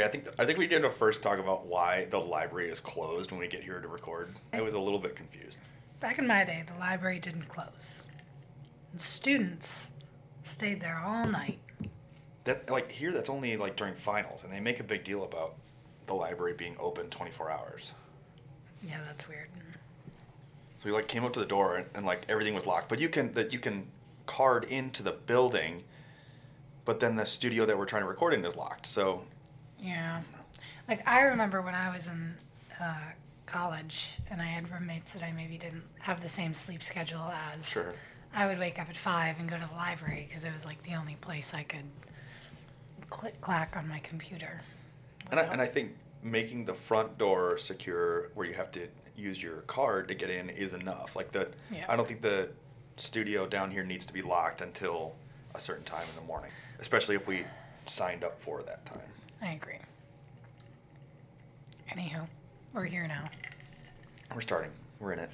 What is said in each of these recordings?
Okay, I think I think we need to first talk about why the library is closed when we get here to record. I was a little bit confused. Back in my day, the library didn't close. And students stayed there all night. That like here, that's only like during finals, and they make a big deal about the library being open twenty four hours. Yeah, that's weird. So we like came up to the door and, and like everything was locked, but you can that you can card into the building, but then the studio that we're trying to record in is locked. So Yeah. Like, I remember when I was in uh, college and I had roommates that I maybe didn't have the same sleep schedule as. Sure. I would wake up at 5 and go to the library because it was like the only place I could click clack on my computer. And I, and I think making the front door secure where you have to use your card to get in is enough. Like the, Yeah. I don't think the studio down here needs to be locked until a certain time in the morning, especially if we signed up for that time. I agree. Anywho, we're here now. We're starting. We're in it.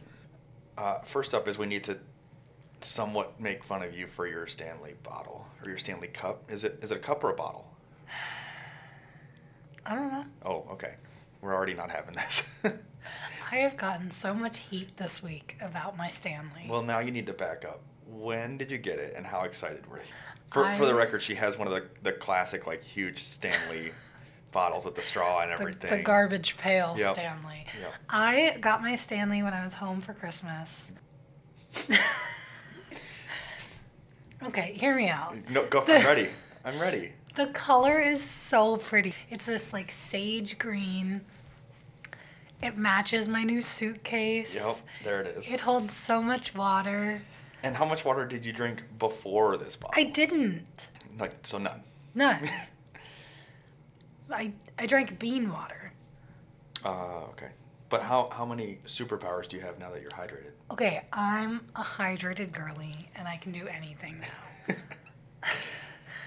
Uh, first up is we need to somewhat make fun of you for your Stanley bottle or your Stanley cup. Is it is it a cup or a bottle? I don't know. Oh, okay. We're already not having this. I have gotten so much heat this week about my Stanley. Well, now you need to back up. When did you get it, and how excited were you? For, for the record, she has one of the, the classic, like, huge Stanley bottles with the straw and everything. the garbage pail Yep. Stanley. Yep. I got my Stanley when I was home for Christmas. okay, hear me out. No, go. I'm ready. I'm ready. The color is so pretty. It's this like sage green. It matches my new suitcase. Yep, there it is. It holds so much water. And how much water did you drink before this bottle? I didn't. Like, so none. None. I I drank bean water. Uh, okay. But how, how many superpowers do you have now that you're hydrated? Okay, I'm a hydrated girly and I can do anything now.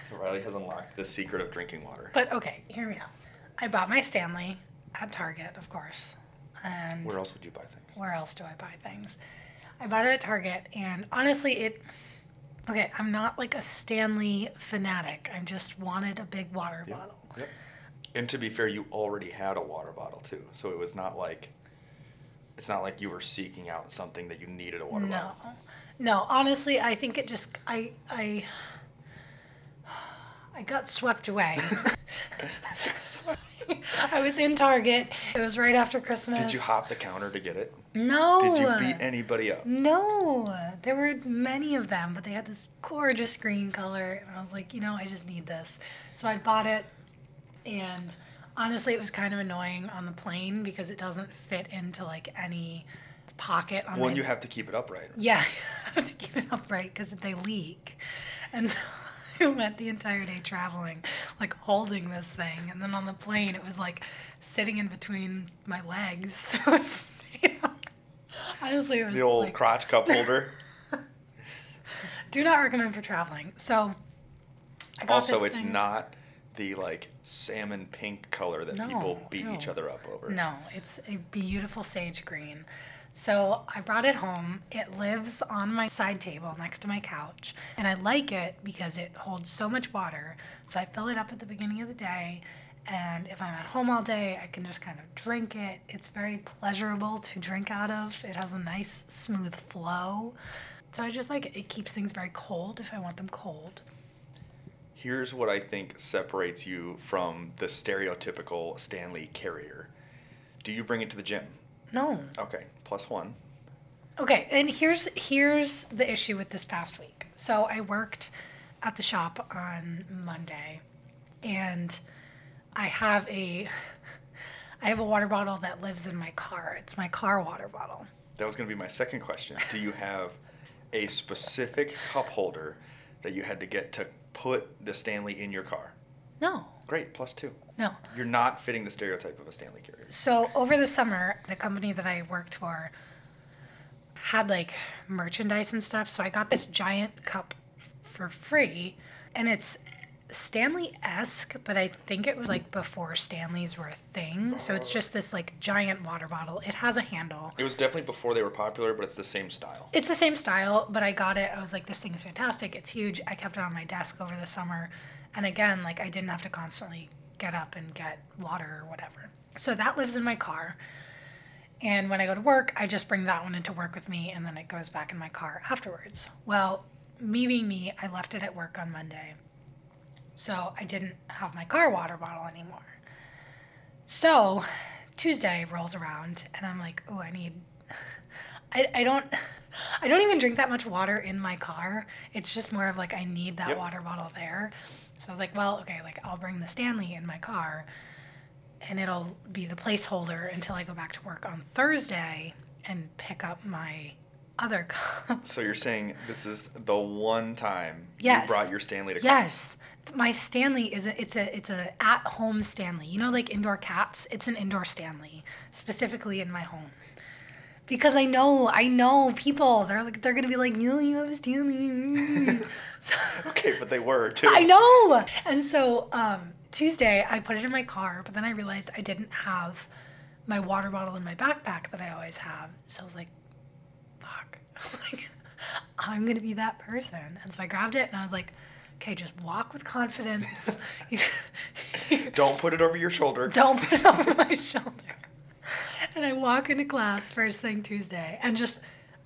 So Riley has unlocked the secret of drinking water. But okay, hear me out. I bought my Stanley at Target, of course. And Where else would you buy things? where else do I buy things? I bought it at Target, and honestly, it. Okay, I'm not like a Stanley fanatic. I just wanted a big water Yep. bottle. Yep. And to be fair, you already had a water bottle too, so it was not like it's not like you were seeking out something that you needed a water No, bottle. no. Honestly, I think it just I I I got swept away. I was in Target. It was right after Christmas. Did you hop the counter to get it? No. Did you beat anybody up? No, there were many of them, but they had this gorgeous green color, and I was like, you know, I just need this. So I bought it, and honestly, it was kind of annoying on the plane because it doesn't fit into like any pocket on Well, my you have to keep it upright. yeah, I have to keep it upright because they leak. And so I went the entire day traveling, like holding this thing. And then on the plane, it was like sitting in between my legs. So it's, you know, honestly, it was The old like, crotch cup holder. do not recommend for traveling. So also, it's thing- not the like salmon pink color that people No, beat each other up over. No, it's a beautiful sage green. So I brought it home. It lives on my side table next to my couch. And I like it because it holds so much water. So I fill it up at the beginning of the day. And if I'm at home all day, I can just kind of drink it. It's very pleasurable to drink out of. It has a nice, smooth flow. So I just like it. It keeps things very cold if I want them cold. Here's what I think separates you from the stereotypical Stanley carrier. Do you bring it to the gym? No. Okay, plus one. Okay, and here's here's the issue with this past week. So I worked at the shop on Monday, and I have a I have a water bottle that lives in my car. It's my car water bottle. That was going to be my second question. Do you have a specific cup holder that you had to get to put the Stanley in your car? No, Great, plus two. no. You're not fitting the stereotype of a Stanley carrier. So over the summer, the company that I worked for had like merchandise and stuff. So I got this giant cup for free, and it's Stanley esque, but I think it was like before Stanleys were a thing. So it's oh. just this like giant water bottle. It has a handle. It was definitely before they were popular, but it's the same style. It's the same style, but I got it. I was like, this thing is fantastic. It's huge. I kept it on my desk over the summer. And again, like I didn't have to constantly get up and get water or whatever. So that lives in my car. And when I go to work, I just bring that one into work with me and then it goes back in my car afterwards. Well, me being me, I left it at work on Monday. So I didn't have my car water bottle anymore. So Tuesday rolls around and I'm like, oh, I need I, I don't I don't even drink that much water in my car. It's just more of like I need that Yep. water bottle there. So I was like, well, okay, like I'll bring the Stanley in my car and it'll be the placeholder until I go back to work on Thursday and pick up my other cup. So you're saying this is the one time Yes. you brought your Stanley to Yes. My Stanley is a it's a it's a at home Stanley. You know like indoor cats? It's an indoor Stanley, specifically in my home. Because I know, I know people, they're like they're gonna be like, you you have a Stanley. so, Okay, but they were too. I know. And so um, Tuesday, I put it in my car, but then I realized I didn't have my water bottle in my backpack that I always have. So I was like, fuck. like, I'm to be that person. And so I grabbed it and I was like, okay, just walk with confidence. Don't put it over your shoulder. Don't put it over my shoulder. And I walk into class first thing Tuesday, and just,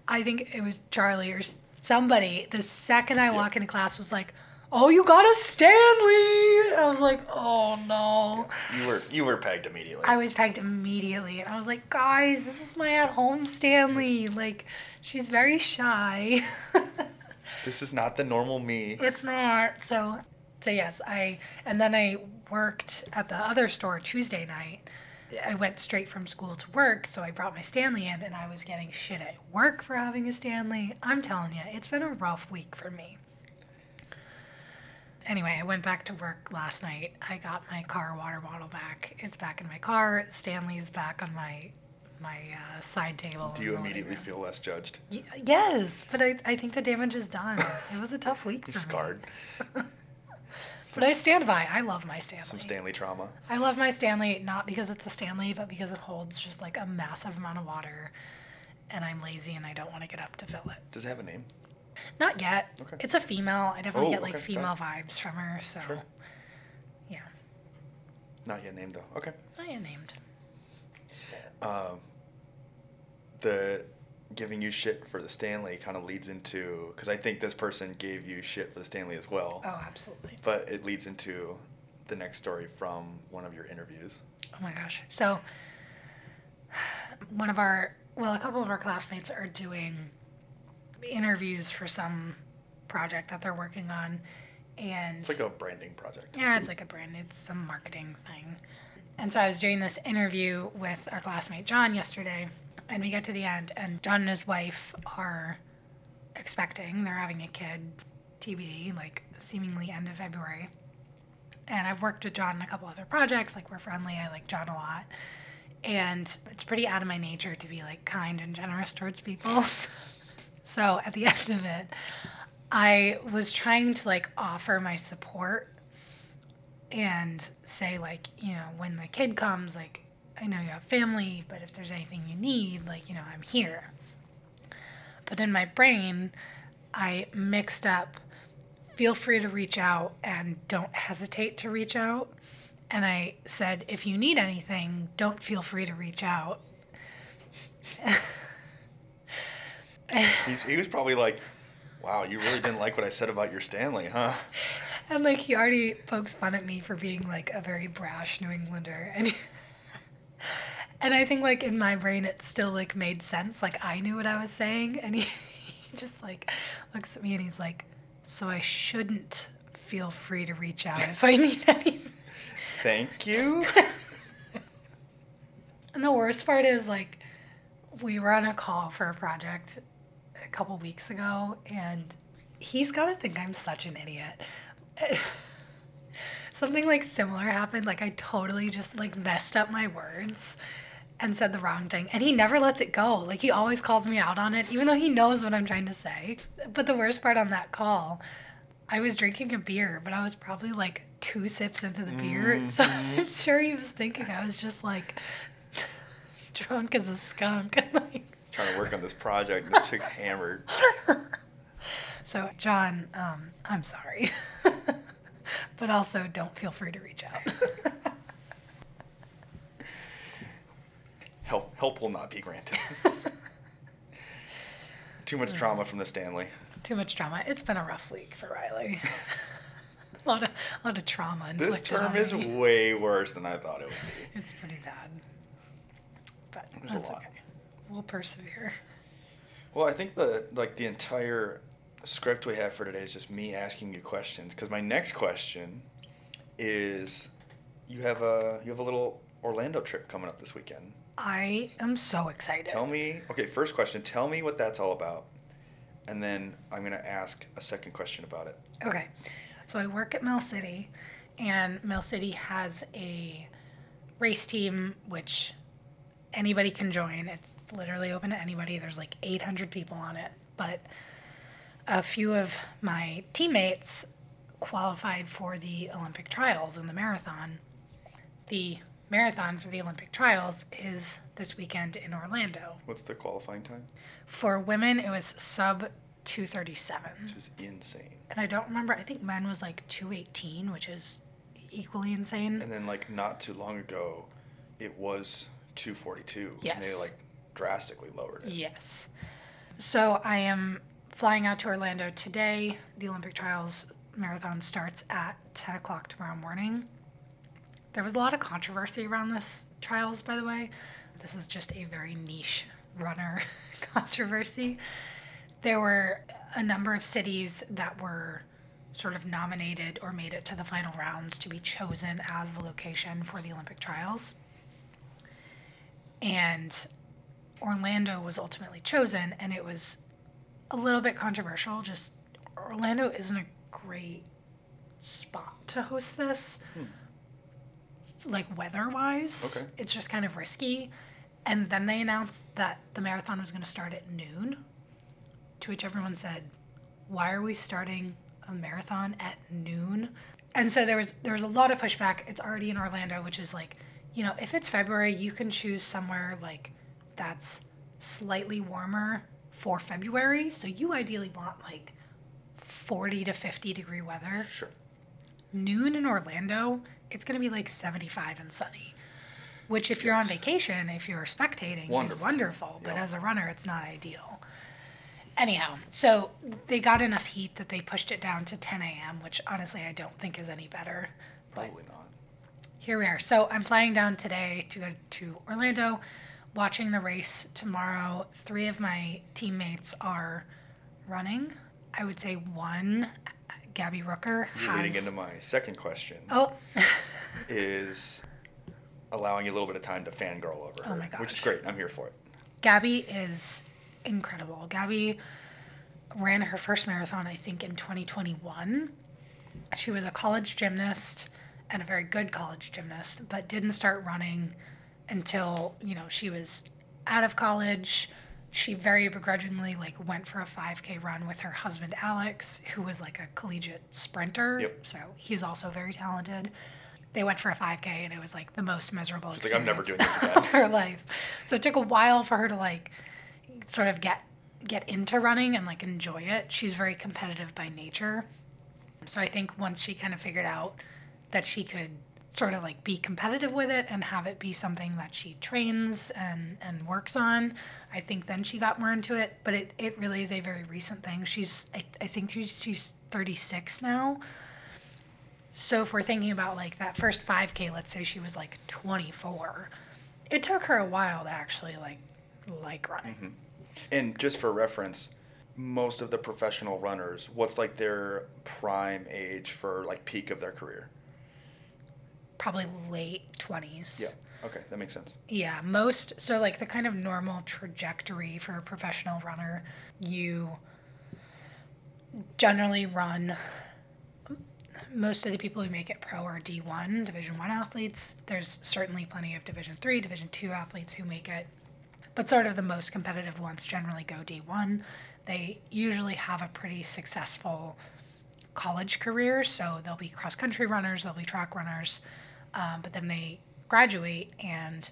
I think it was Charlie or somebody. The second I walk into class, was like, "Oh, you got a Stanley!" And I was like, "Oh no!" You were you were pegged immediately. I was pegged immediately, and I was like, "Guys, this is my at-home Stanley. Like, she's very shy." this is not the normal me. It's not. So, so yes, I and then I worked at the other store Tuesday night. I went straight from school to work, so I brought my Stanley in, and I was getting shit at work for having a Stanley. I'm telling you, it's been a rough week for me. Anyway, I went back to work last night. I got my car water bottle back. It's back in my car. Stanley's back on my my uh, side table. Do you immediately feel less judged? Y- yes, but I, I think the damage is done. It was a tough week for You're me. scarred. But I stand by. I love my Stanley. Some Stanley trauma. I love my Stanley not because it's a Stanley, but because it holds just like a massive amount of water. And I'm lazy and I don't want to get up to fill it. Does it have a name? Not yet. Okay. It's a female. I definitely Oh, get like okay, female vibes from her. So, Sure. yeah, Not yet named though. Okay. not yet named. Um, the giving you shit for the Stanley kind of leads into because I think this person gave you shit for the Stanley as well. Oh, absolutely. But it leads into the next story from one of your interviews. Oh my gosh. So, one of our, well, a couple of our classmates are doing interviews for some project that they're working on. And It's like a branding project. Yeah, it's like a brand. It's some marketing thing. And so I was doing this interview with our classmate John yesterday, and we get to the end, and John and his wife are expecting. They're having a kid, TBD, like seemingly end of February. And I've worked with John on a couple other projects. Like we're friendly. I like John a lot, and it's pretty out of my nature to be like kind and generous towards people. so at the end of it, I was trying to like offer my support and say like you know when the kid comes like i know you have family but if there's anything you need like you know i'm here. But in my brain i mixed up feel free to reach out and don't hesitate to reach out. And i said if you need anything don't feel free to reach out. He's, he was probably like, "Wow, you really didn't like what I said about your Stanley, huh?" and like he already pokes fun at me for being like a very brash new englander. And and i think like in my brain it still like made sense. Like i knew what i was saying and he, he just like looks at me and he's like so i shouldn't feel free to reach out if i need anything Thank you. and the worst part is like we were on a call for a project a couple weeks ago and he's got to think i'm such an idiot. Something like similar happened. Like i totally just like messed up my words and said the wrong thing and he never lets it go like he always calls me out on it even though he knows what i'm trying to say but the worst part on that call I was drinking a beer, but I was probably like two sips into the beer. So I'm sure he was thinking I was just like drunk as a skunk. like, Trying to work on this project, and this chick's hammered. so, John, um, I'm sorry. but also, don't feel free to reach out. Help, help will not be granted. Too much trauma from the Stanley. Too much drama. It's been a rough week for Riley. a lot of, a lot of trauma. This term is me. way worse than I thought it would be. It's pretty bad. But There's that's okay. We'll persevere. Well, I think the like the entire script we have for today is just me asking you questions. Because my next question is, you have a you have a little Orlando trip coming up this weekend. I am so excited. Tell me. Okay, first question. Tell me what that's all about, and then I'm gonna ask a second question about it. Okay. So I work at Mill City, and Mill City has a race team which anybody can join. It's literally open to anybody. There's like 800 people on it. But a few of my teammates qualified for the Olympic trials in the marathon. The marathon for the Olympic trials is this weekend in Orlando. What's the qualifying time? For women, it was sub 237 Which is insane. and I don't remember. I think men was like 218, which is equally insane. And then like not too long ago, it was 242. And they like drastically lowered it. Yes. So I am flying out to Orlando today. The Olympic trials marathon starts at 10 o'clock tomorrow morning. There was a lot of controversy around this trials, by the way. This is just a very niche runner controversy. There were a number of cities that were sort of nominated or made it to the final rounds to be chosen as the location for the Olympic trials. And Orlando was ultimately chosen, and it was a little bit controversial. Just Orlando isn't a great spot to host this, hmm. Like weather wise. Okay. It's just kind of risky. And then they announced that the marathon was going to start at noon, to which everyone said, Why are we starting a marathon at noon? And so there was there was a lot of pushback. It's already in Orlando, which is like, you know, if it's February, you can choose somewhere like that's slightly warmer for February. So you ideally want like 40 to 50 degree weather. Sure. Noon in Orlando, it's going to be like 75 and sunny. Which, if you're on vacation, if you're spectating, is Wonderful. wonderful. But Yeah. as a runner, it's not ideal. Anyhow, so they got enough heat that they pushed it down to 10 a.m., which honestly I don't think is any better. But Probably not. here we are. So I'm flying down today to go to Orlando, watching the race tomorrow. Three of my teammates are running. I would say one, Gabi Rooker, You're has. leading into my second question. oh, Is allowing you a little bit of time to fangirl over Oh her, my which is great. I'm here for it. Gabi is incredible. Gabi ran her first marathon, I think, in 2021. She was a college gymnast and a very good college gymnast, but didn't start running until, you know, she was out of college. She very begrudgingly like went for a 5k run with her husband Alex, who was like a collegiate sprinter. Yep. So he's also very talented. They went for a 5k and it was like the most miserable She's like, "I'm never experience doing this of again." her life. So it took a while for her to like sort of get get into running and like enjoy it. She's very competitive by nature. So I think once she kind of figured out that she could sort of like be competitive with it and have it be something that she trains and and works on, I think then she got more into it. But it, it really is a very recent thing. She's I, I think she's, she's 36 now. So if we're thinking about like that first 5K, let's say she was like 24, it took her a while to actually like like running. Mm-hmm. And just for reference, most of the professional runners, what's like their prime age for like peak of their career? Probably late 20s. Yeah. Okay, that makes sense. Yeah, most so like the kind of normal trajectory for a professional runner, you generally run most of the people who make it pro are D1, Division 1 athletes. There's certainly plenty of Division 3, Division 2 athletes who make it. But sort of the most competitive ones generally go D1. They usually have a pretty successful college career. So they'll be cross country runners, they'll be track runners, um, but then they graduate and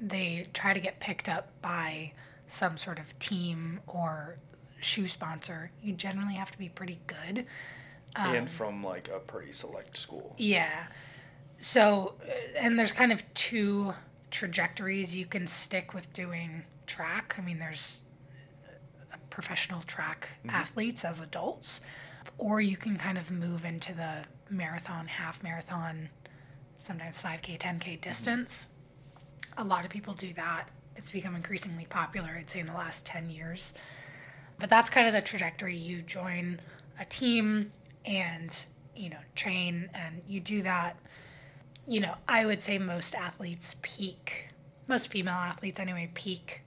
they try to get picked up by some sort of team or shoe sponsor. You generally have to be pretty good. Um, and from like a pretty select school. Yeah. So, uh, and there's kind of two trajectories you can stick with doing track. I mean, there's uh, professional track athletes as adults, or you can kind of move into the marathon, half marathon, sometimes 5K, 10K distance. A lot of people do that. It's become increasingly popular, I'd say, in the last 10 years. But that's kind of the trajectory. You join a team and, you know, train, and you do that. You know, I would say most athletes peak, most female athletes anyway, peak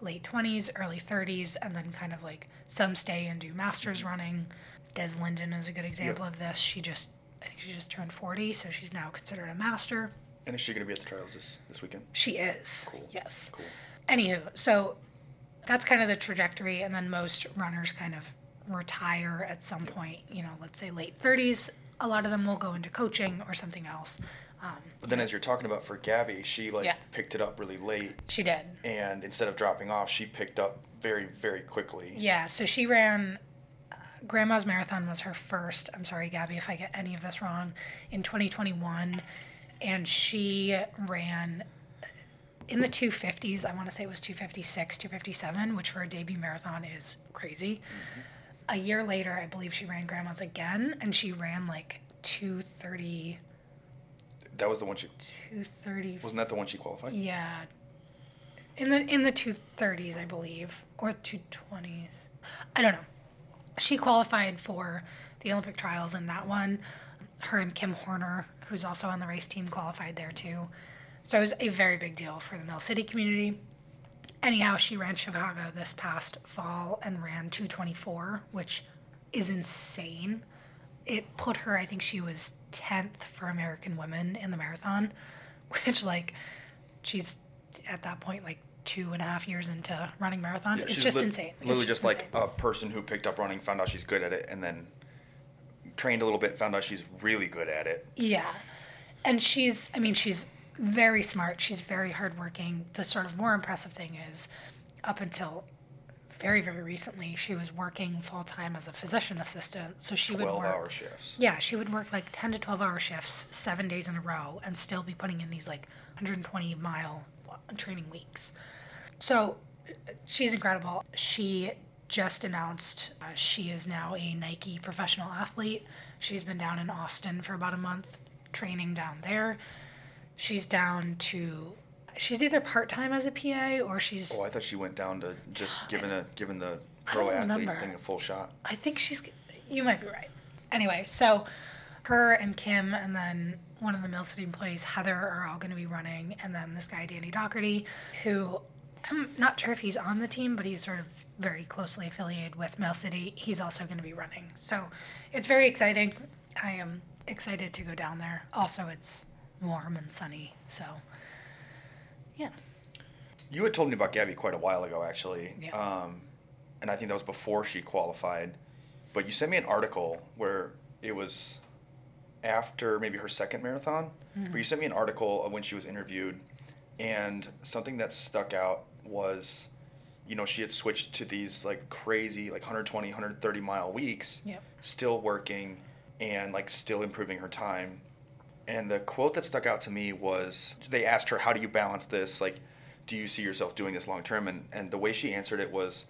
late 20s, early 30s, and then kind of like some stay and do masters running. Des Linden is a good example of this. She just, I think she just turned 40, so she's now considered a master. And is she going to be at the trials this, this weekend? She is. Cool. Yes. Cool. Anywho, so that's kind of the trajectory, and then most runners kind of retire at some point. You know, let's say late 30s. A lot of them will go into coaching or something else. Um, But then, as you're talking about for Gabi, she like Yeah. picked it up really late, she did. and instead of dropping off, she picked up very, very quickly. Yeah, so she ran. Grandma's Marathon was her first. I'm sorry, Gabi, if I get any of this wrong. In 2021, and she ran in the 250s. I want to say it was 256, 257, which for a debut marathon is crazy. A year later, I believe she ran Grandma's again, and she ran like 230, That was the one she 230. wasn't that the one she qualified? Yeah. In the in the two thirties, I believe, or two twenties. I don't know. She qualified for the Olympic trials in that one. Her and Kim Horner, who's also on the race team, qualified there too. So it was a very big deal for the Mill City community. Anyhow, she ran Chicago this past fall and ran 224, which is insane. It put her, I think she was 10th for American women in the marathon, which, like, she's at that point, like, two and a half years into running marathons. Yeah, it's just lit- insane. It's Literally just, like insane. a person who picked up running, found out she's good at it, and then trained a little bit, found out she's really good at it. Yeah. And she's, I mean, she's very smart. She's very hardworking. The sort of more impressive thing is, up until very, very recently, she was working full time as a physician assistant. So she would Twelve work. hour shifts. Yeah, she would work like 10 to 12 hour shifts, seven days in a row, and still be putting in these like 120 mile training weeks. So she's incredible. She just announced uh, she is now a Nike professional athlete. She's been down in Austin for about a month training down there. She's down to, she's either part time as a PA or she's, Oh, I thought she went down to just giving a giving the pro athlete remember. thing a full shot. I think she's. You might be right. Anyway, so her and Kim, and then one of the Mill City employees, Heather, are all going to be running, and then this guy Danny Doherty, who I'm not sure if he's on the team, but he's sort of very closely affiliated with Mill City. He's also going to be running, so it's very exciting. I am excited to go down there. Also, it's warm and sunny, so yeah. You had told me about Gabi quite a while ago, actually. Yeah. Um, and I think that was before she qualified. But you sent me an article where it was after maybe her second marathon. But you mm-hmm. sent me an article of when she was interviewed, and something that stuck out was, you know, she had switched to these like crazy, like 120, 130 mile weeks, Yep. still working and like still improving her time. And the quote that stuck out to me was they asked her, How do you balance this? Like, do you see yourself doing this long term? And, and the way she answered it was,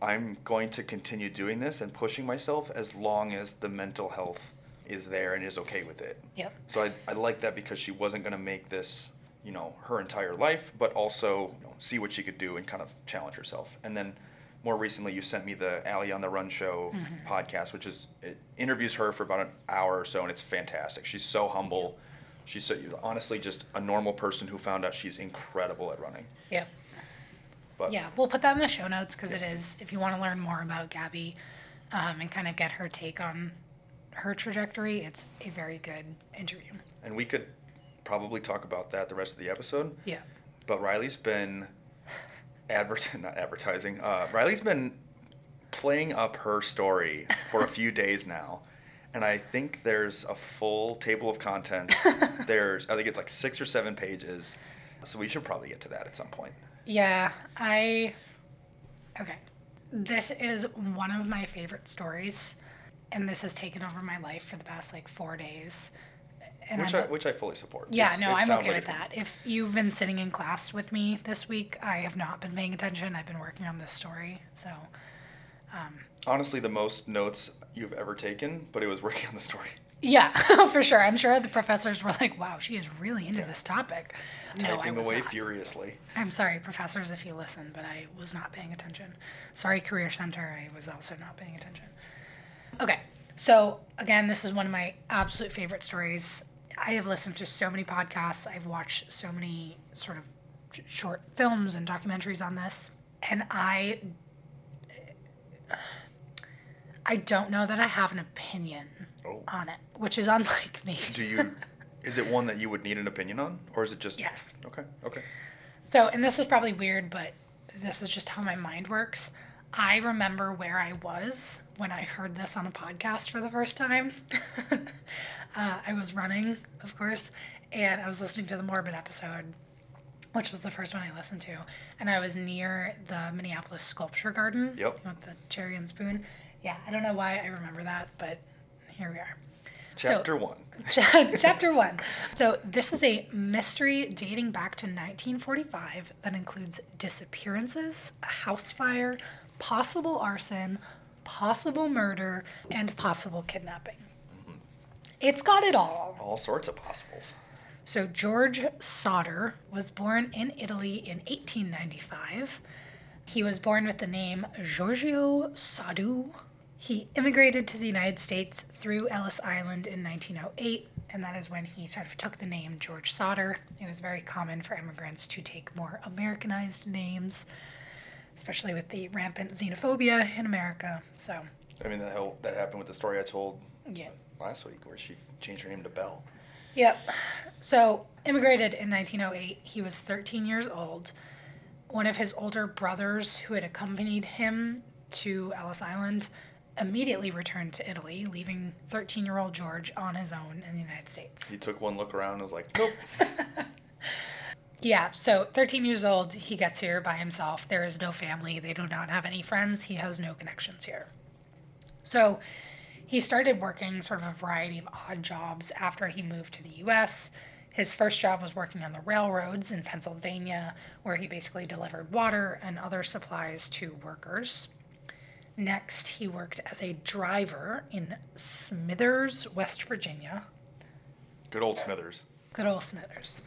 I'm going to continue doing this and pushing myself as long as the mental health is there and is okay with it. Yep. So I, I like that because she wasn't going to make this, you know, her entire life, but also you know, see what she could do and kind of challenge herself. And then more recently, you sent me the Ali on the Run Show podcast, which is it interviews her for about an hour or so, and it's fantastic. She's so humble. She's so, honestly just a normal person who found out she's incredible at running. Yep. But Yeah, we'll put that in the show notes because it is, if you want to learn more about Gabi um, and kind of get her take on her trajectory, it's a very good interview. and we could probably talk about that the rest of the episode. Yeah. But Riley's been advert not advertising. Uh, Riley's been playing up her story for a few days now, and I think there's a full table of contents. there's, I think it's like six or seven pages. So we should probably get to that at some point. Yeah, I. Okay. This is one of my favorite stories, and this has taken over my life for the past like four days. And which I'm- I, which I fully support. yeah, It's- no, I'm okay like with that. If you've been sitting in class with me this week, I have not been paying attention. I've been working on this story. So, um, Honestly, the most notes you've ever taken, but it was working on the story. yeah, for sure. I'm sure the professors were like, wow, she is really into this topic. No, Typing was away not. furiously. I'm sorry, professors, if you listen, but I was not paying attention. Sorry, Career Center, I was also not paying attention. Okay, so again, this is one of my absolute favorite stories. I have listened to so many podcasts, I've watched so many sort of short films and documentaries on this, and I. I don't know that I have an opinion Oh. on it, which is unlike me. Do you? is it one that you would need an opinion on, or is it just? Yes. Okay. Okay. So, and this is probably weird, but this is just how my mind works. I remember where I was when I heard this on a podcast for the first time. uh, I was running, of course, and I was listening to the Morbid episode, which was the first one I listened to. And I was near the Minneapolis Sculpture Garden Yep. with the cherry and spoon. Yeah, I don't know why I remember that, but here we are. So- Chapter one. Chapter one. So, this is a mystery dating back to 1945 that includes disappearances, a house fire, possible arson, possible murder, and possible kidnapping. It's got it all. All sorts of possibles. So, George Sodder was born in Italy in 1895. He was born with the name Giorgio Soddu. He immigrated to the United States through Ellis Island in 1908, and that is when he sort of took the name George Sodder. It was very common for immigrants to take more Americanized names, especially with the rampant xenophobia in America. So, I mean, that hell, that happened with the story I told yeah. last week, where she changed her name to Belle. Yep. So, immigrated in 1908. He was 13 years old. One of his older brothers, who had accompanied him to Ellis Island, immediately returned to Italy, leaving 13 year old George on his own in the United States. He took one look around and was like, "Nope." Yeah, so 13 years old, he gets here by himself. There is no family. They do not have any friends. He has no connections here. So he started working sort of a variety of odd jobs after he moved to the US. His first job was working on the railroads in Pennsylvania, where he basically delivered water and other supplies to workers. Next, he worked as a driver in Smithers, West Virginia. Good old Smithers. Good old Smithers.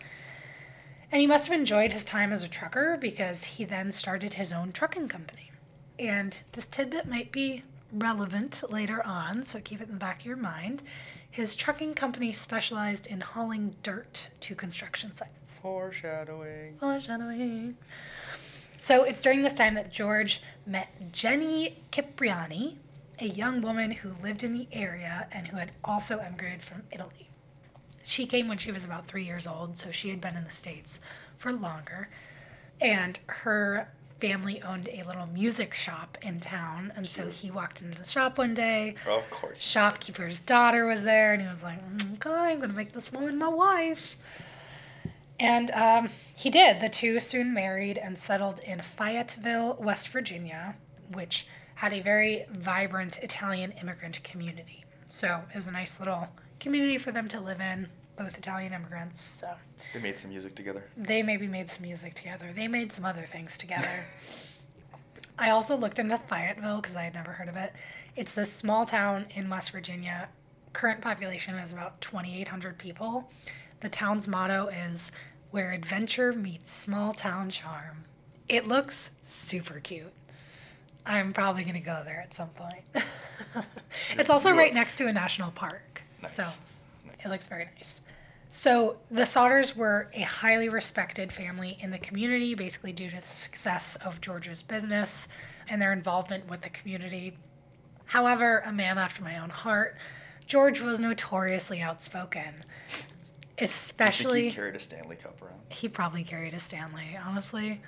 And he must have enjoyed his time as a trucker because he then started his own trucking company. And this tidbit might be relevant later on, so keep it in the back of your mind. His trucking company specialized in hauling dirt to construction sites. Foreshadowing. Foreshadowing. So it's during this time that George met Jenny Cipriani, a young woman who lived in the area and who had also emigrated from Italy. She came when she was about three years old, so she had been in the States for longer. And her family owned a little music shop in town, and so he walked into the shop one day. Of course. Shopkeeper's daughter was there, and he was like, "Mm, "Okay, I'm gonna make this woman my wife." And um, he did. The two soon married and settled in Fayetteville, West Virginia, which had a very vibrant Italian immigrant community. So it was a nice little community for them to live in, both Italian immigrants. So They made some music together. they maybe made some music together. They made some other things together. I also looked into Fayetteville because I had never heard of it. It's this small town in West Virginia. Current population is about 2,800 people. The town's motto is where adventure meets small town charm. It looks super cute. I'm probably going to go there at some point. it's also right next to a national park. Nice. So it looks very nice. So the Sodders were a highly respected family in the community, basically due to the success of George's business and their involvement with the community. However, a man after my own heart, George was notoriously outspoken, especially he carried a Stanley Cup around. he probably carried a Stanley, honestly.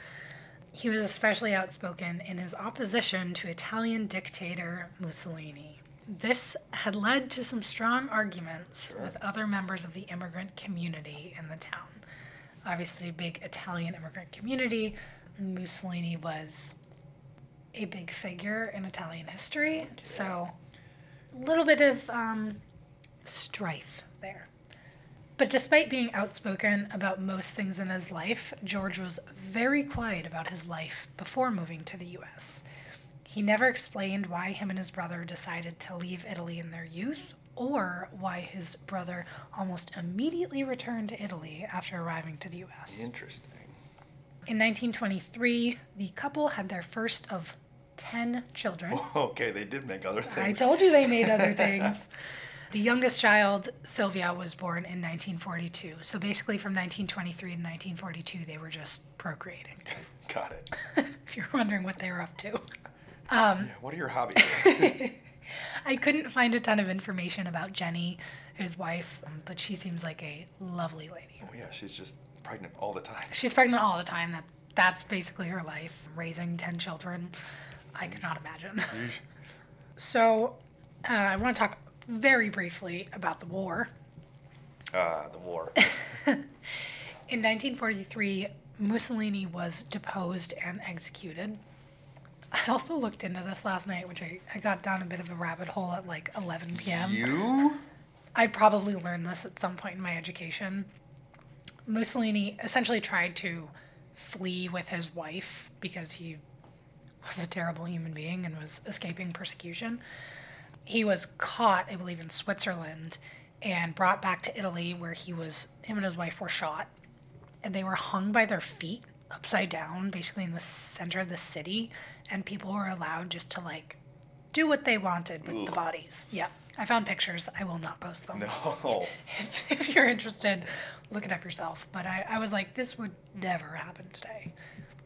He was especially outspoken in his opposition to Italian dictator Mussolini. This had led to some strong arguments Sure. with other members of the immigrant community in the town. Obviously, a big Italian immigrant community. Mussolini was a big figure in Italian history, so a little bit of um, strife there. But despite being outspoken about most things in his life, George was very quiet about his life before moving to the US. He never explained why him and his brother decided to leave Italy in their youth or why his brother almost immediately returned to Italy after arriving to the US. Interesting. In 1923, the couple had their first of 10 children. Okay, they did make other things. I told you they made other things. The youngest child, Sylvia, was born in 1942. So basically, from 1923 to 1942, they were just procreating. Got it. if you're wondering what they were up to. Yeah, what are your hobbies? I couldn't find a ton of information about Jenny, his wife, um, but she seems like a lovely lady. oh yeah, she's just pregnant all the time. She's pregnant all the time. That that's basically her life. Raising ten children, I could not imagine. So, uh, I want to talk very briefly about the war. Ah, the war. In 1943, Mussolini was deposed and executed. I also looked into this last night, which I, I got down a bit of a rabbit hole at like 11 p.m. You? I probably learned this at some point in my education. Mussolini essentially tried to flee with his wife because he was a terrible human being and was escaping persecution. He was caught, I believe, in Switzerland and brought back to Italy where he was him and his wife were shot and they were hung by their feet upside down basically in the center of the city and people were allowed just to like do what they wanted with the bodies. Yeah. I found pictures. I will not post them. No. If, if you're interested, look it up yourself. But I, I was like, this would never happen today.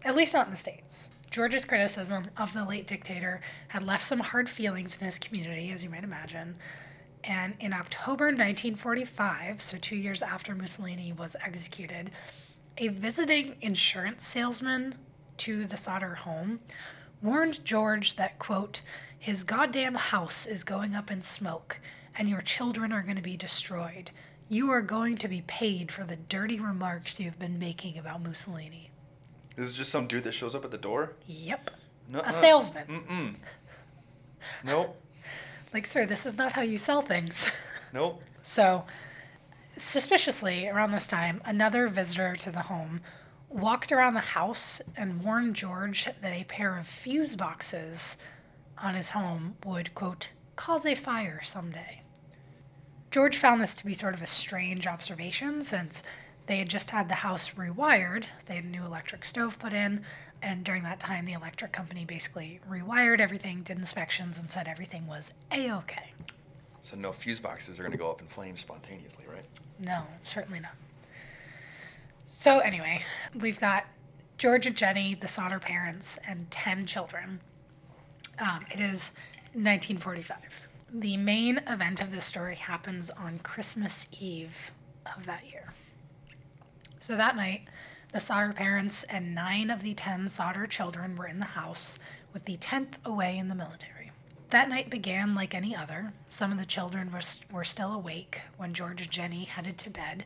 At least not in the States. George's criticism of the late dictator had left some hard feelings in his community, as you might imagine. And in October 1945, so two years after Mussolini was executed, a visiting insurance salesman to the Sodder home warned George that, quote, his goddamn house is going up in smoke and your children are going to be destroyed. You are going to be paid for the dirty remarks you've been making about Mussolini. This is just some dude that shows up at the door? Yep. Nuh-uh. A salesman. Mm-mm. Nope. Like, sir, this is not how you sell things. Nope. So, suspiciously, around this time, another visitor to the home walked around the house and warned George that a pair of fuse boxes on his home would, quote, cause a fire someday. George found this to be sort of a strange observation since they had just had the house rewired. They had a new electric stove put in, and during that time, the electric company basically rewired everything, did inspections, and said everything was a okay. So no fuse boxes are going to go up in flames spontaneously, right? No, certainly not. So, anyway, we've got George and Jenny, the Sodder parents, and 10 children. Um, it is 1945. The main event of this story happens on Christmas Eve of that year. So, that night, the Sodder parents and nine of the 10 Sodder children were in the house, with the 10th away in the military. That night began like any other. Some of the children were, were still awake when George and Jenny headed to bed.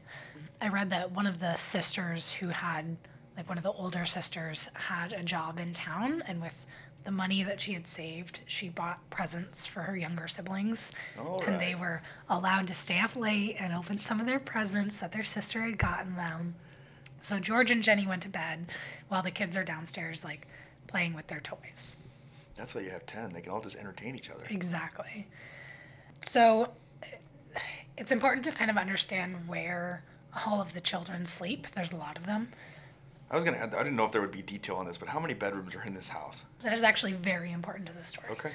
I read that one of the sisters who had, like one of the older sisters, had a job in town, and with the money that she had saved, she bought presents for her younger siblings. All And they were allowed to stay up late and open some of their presents that their sister had gotten them. So George and Jenny went to bed while the kids are downstairs, like playing with their toys. That's why you have 10. They can all just entertain each other. Exactly. So it's important to kind of understand where all of the children sleep. There's a lot of them. I was going to add, I didn't know if there would be detail on this, but how many bedrooms are in this house? That is actually very important to the story. Okay.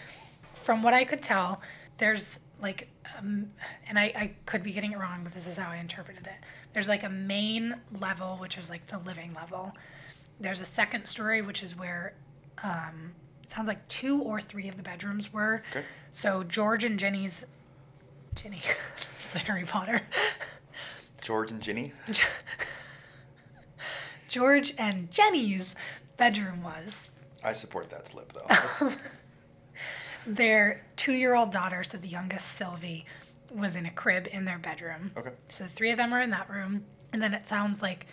From what I could tell, there's like, um, and I, I could be getting it wrong, but this is how I interpreted it. There's like a main level, which is like the living level. There's a second story, which is where um, it sounds like two or three of the bedrooms were. Okay. So George and Jenny's, Jenny, it's Harry Potter. George and Ginny? George and Jenny's bedroom was. I support that slip, though. their two-year-old daughter, so the youngest Sylvie, was in a crib in their bedroom. Okay. So the three of them are in that room, and then it sounds like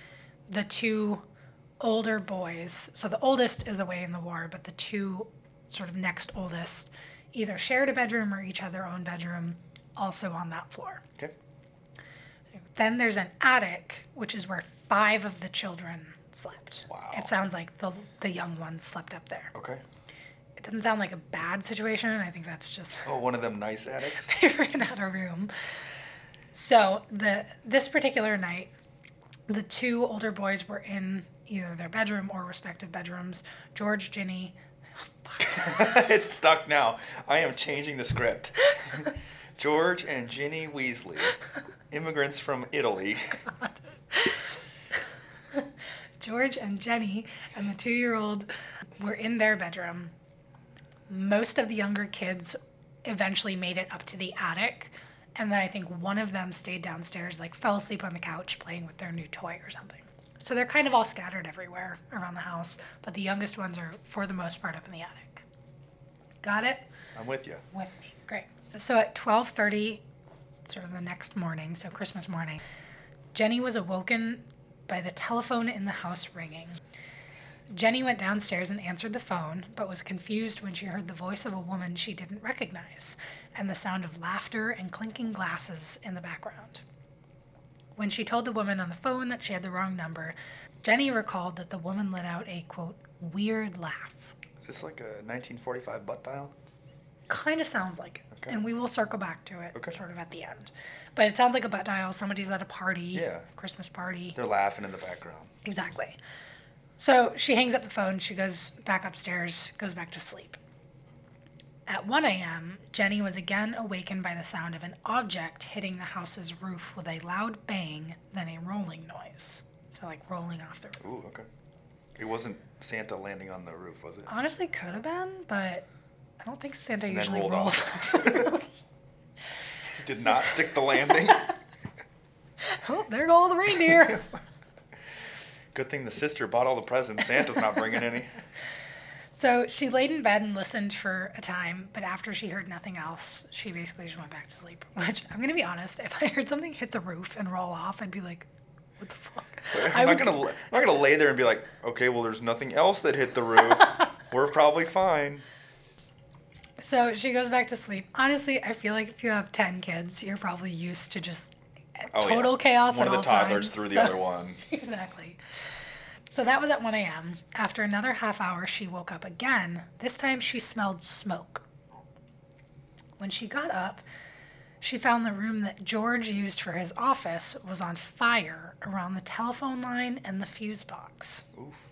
the two older boys. So the oldest is away in the war, but the two sort of next oldest either shared a bedroom or each had their own bedroom, also on that floor. Okay. Then there's an attic, which is where five of the children slept. Wow. It sounds like the the young ones slept up there. Okay. It doesn't sound like a bad situation. I think that's just Oh, one of them nice attics. they ran out of room. So the this particular night, the two older boys were in either their bedroom or respective bedrooms. George, Ginny, oh, it's stuck now. I am changing the script. George and Ginny Weasley, immigrants from Italy. George and Jenny and the two year old were in their bedroom. Most of the younger kids eventually made it up to the attic. And then I think one of them stayed downstairs, like fell asleep on the couch playing with their new toy or something. So they're kind of all scattered everywhere around the house, but the youngest ones are, for the most part, up in the attic. Got it? I'm with you. with me. Great. So at 12:30, sort of the next morning, so Christmas morning, Jenny was awoken by the telephone in the house ringing. Jenny went downstairs and answered the phone, but was confused when she heard the voice of a woman she didn't recognize and the sound of laughter and clinking glasses in the background. When she told the woman on the phone that she had the wrong number, Jenny recalled that the woman let out a quote, weird laugh. Is this like a 1945 butt dial? Kind of sounds like it. And we will circle back to it Okay. sort of at the end. But it sounds like a butt dial. Somebody's at a party. Yeah. Christmas party. They're laughing in the background. Exactly. So she hangs up the phone. She goes back upstairs, goes back to sleep. At 1 a.m., Jenny was again awakened by the sound of an object hitting the house's roof with a loud bang, then a rolling noise. So, like rolling off the roof. Ooh, okay. It wasn't Santa landing on the roof, was it? Honestly, could have been, but I don't think Santa And then usually rolled rolls off. off the roof. Did not stick the landing. Oh, there go all the reindeer. Good thing the sister bought all the presents. Santa's not bringing any. so she laid in bed and listened for a time, but after she heard nothing else, she basically just went back to sleep. Which I'm gonna be honest, if I heard something hit the roof and roll off, I'd be like, "What the fuck?" I'm not gonna. I'm not gonna lay there and be like, okay, well, there's nothing else that hit the roof. We're probably fine. So she goes back to sleep. Honestly, I feel like if you have ten kids, you're probably used to just Oh, yeah. total chaos. One of the toddlers times, threw the so- other one. exactly. So that was at 1 a.m. After another half hour, she woke up again. This time she smelled smoke. When she got up, she found the room that George used for his office was on fire around the telephone line and the fuse box. Oof.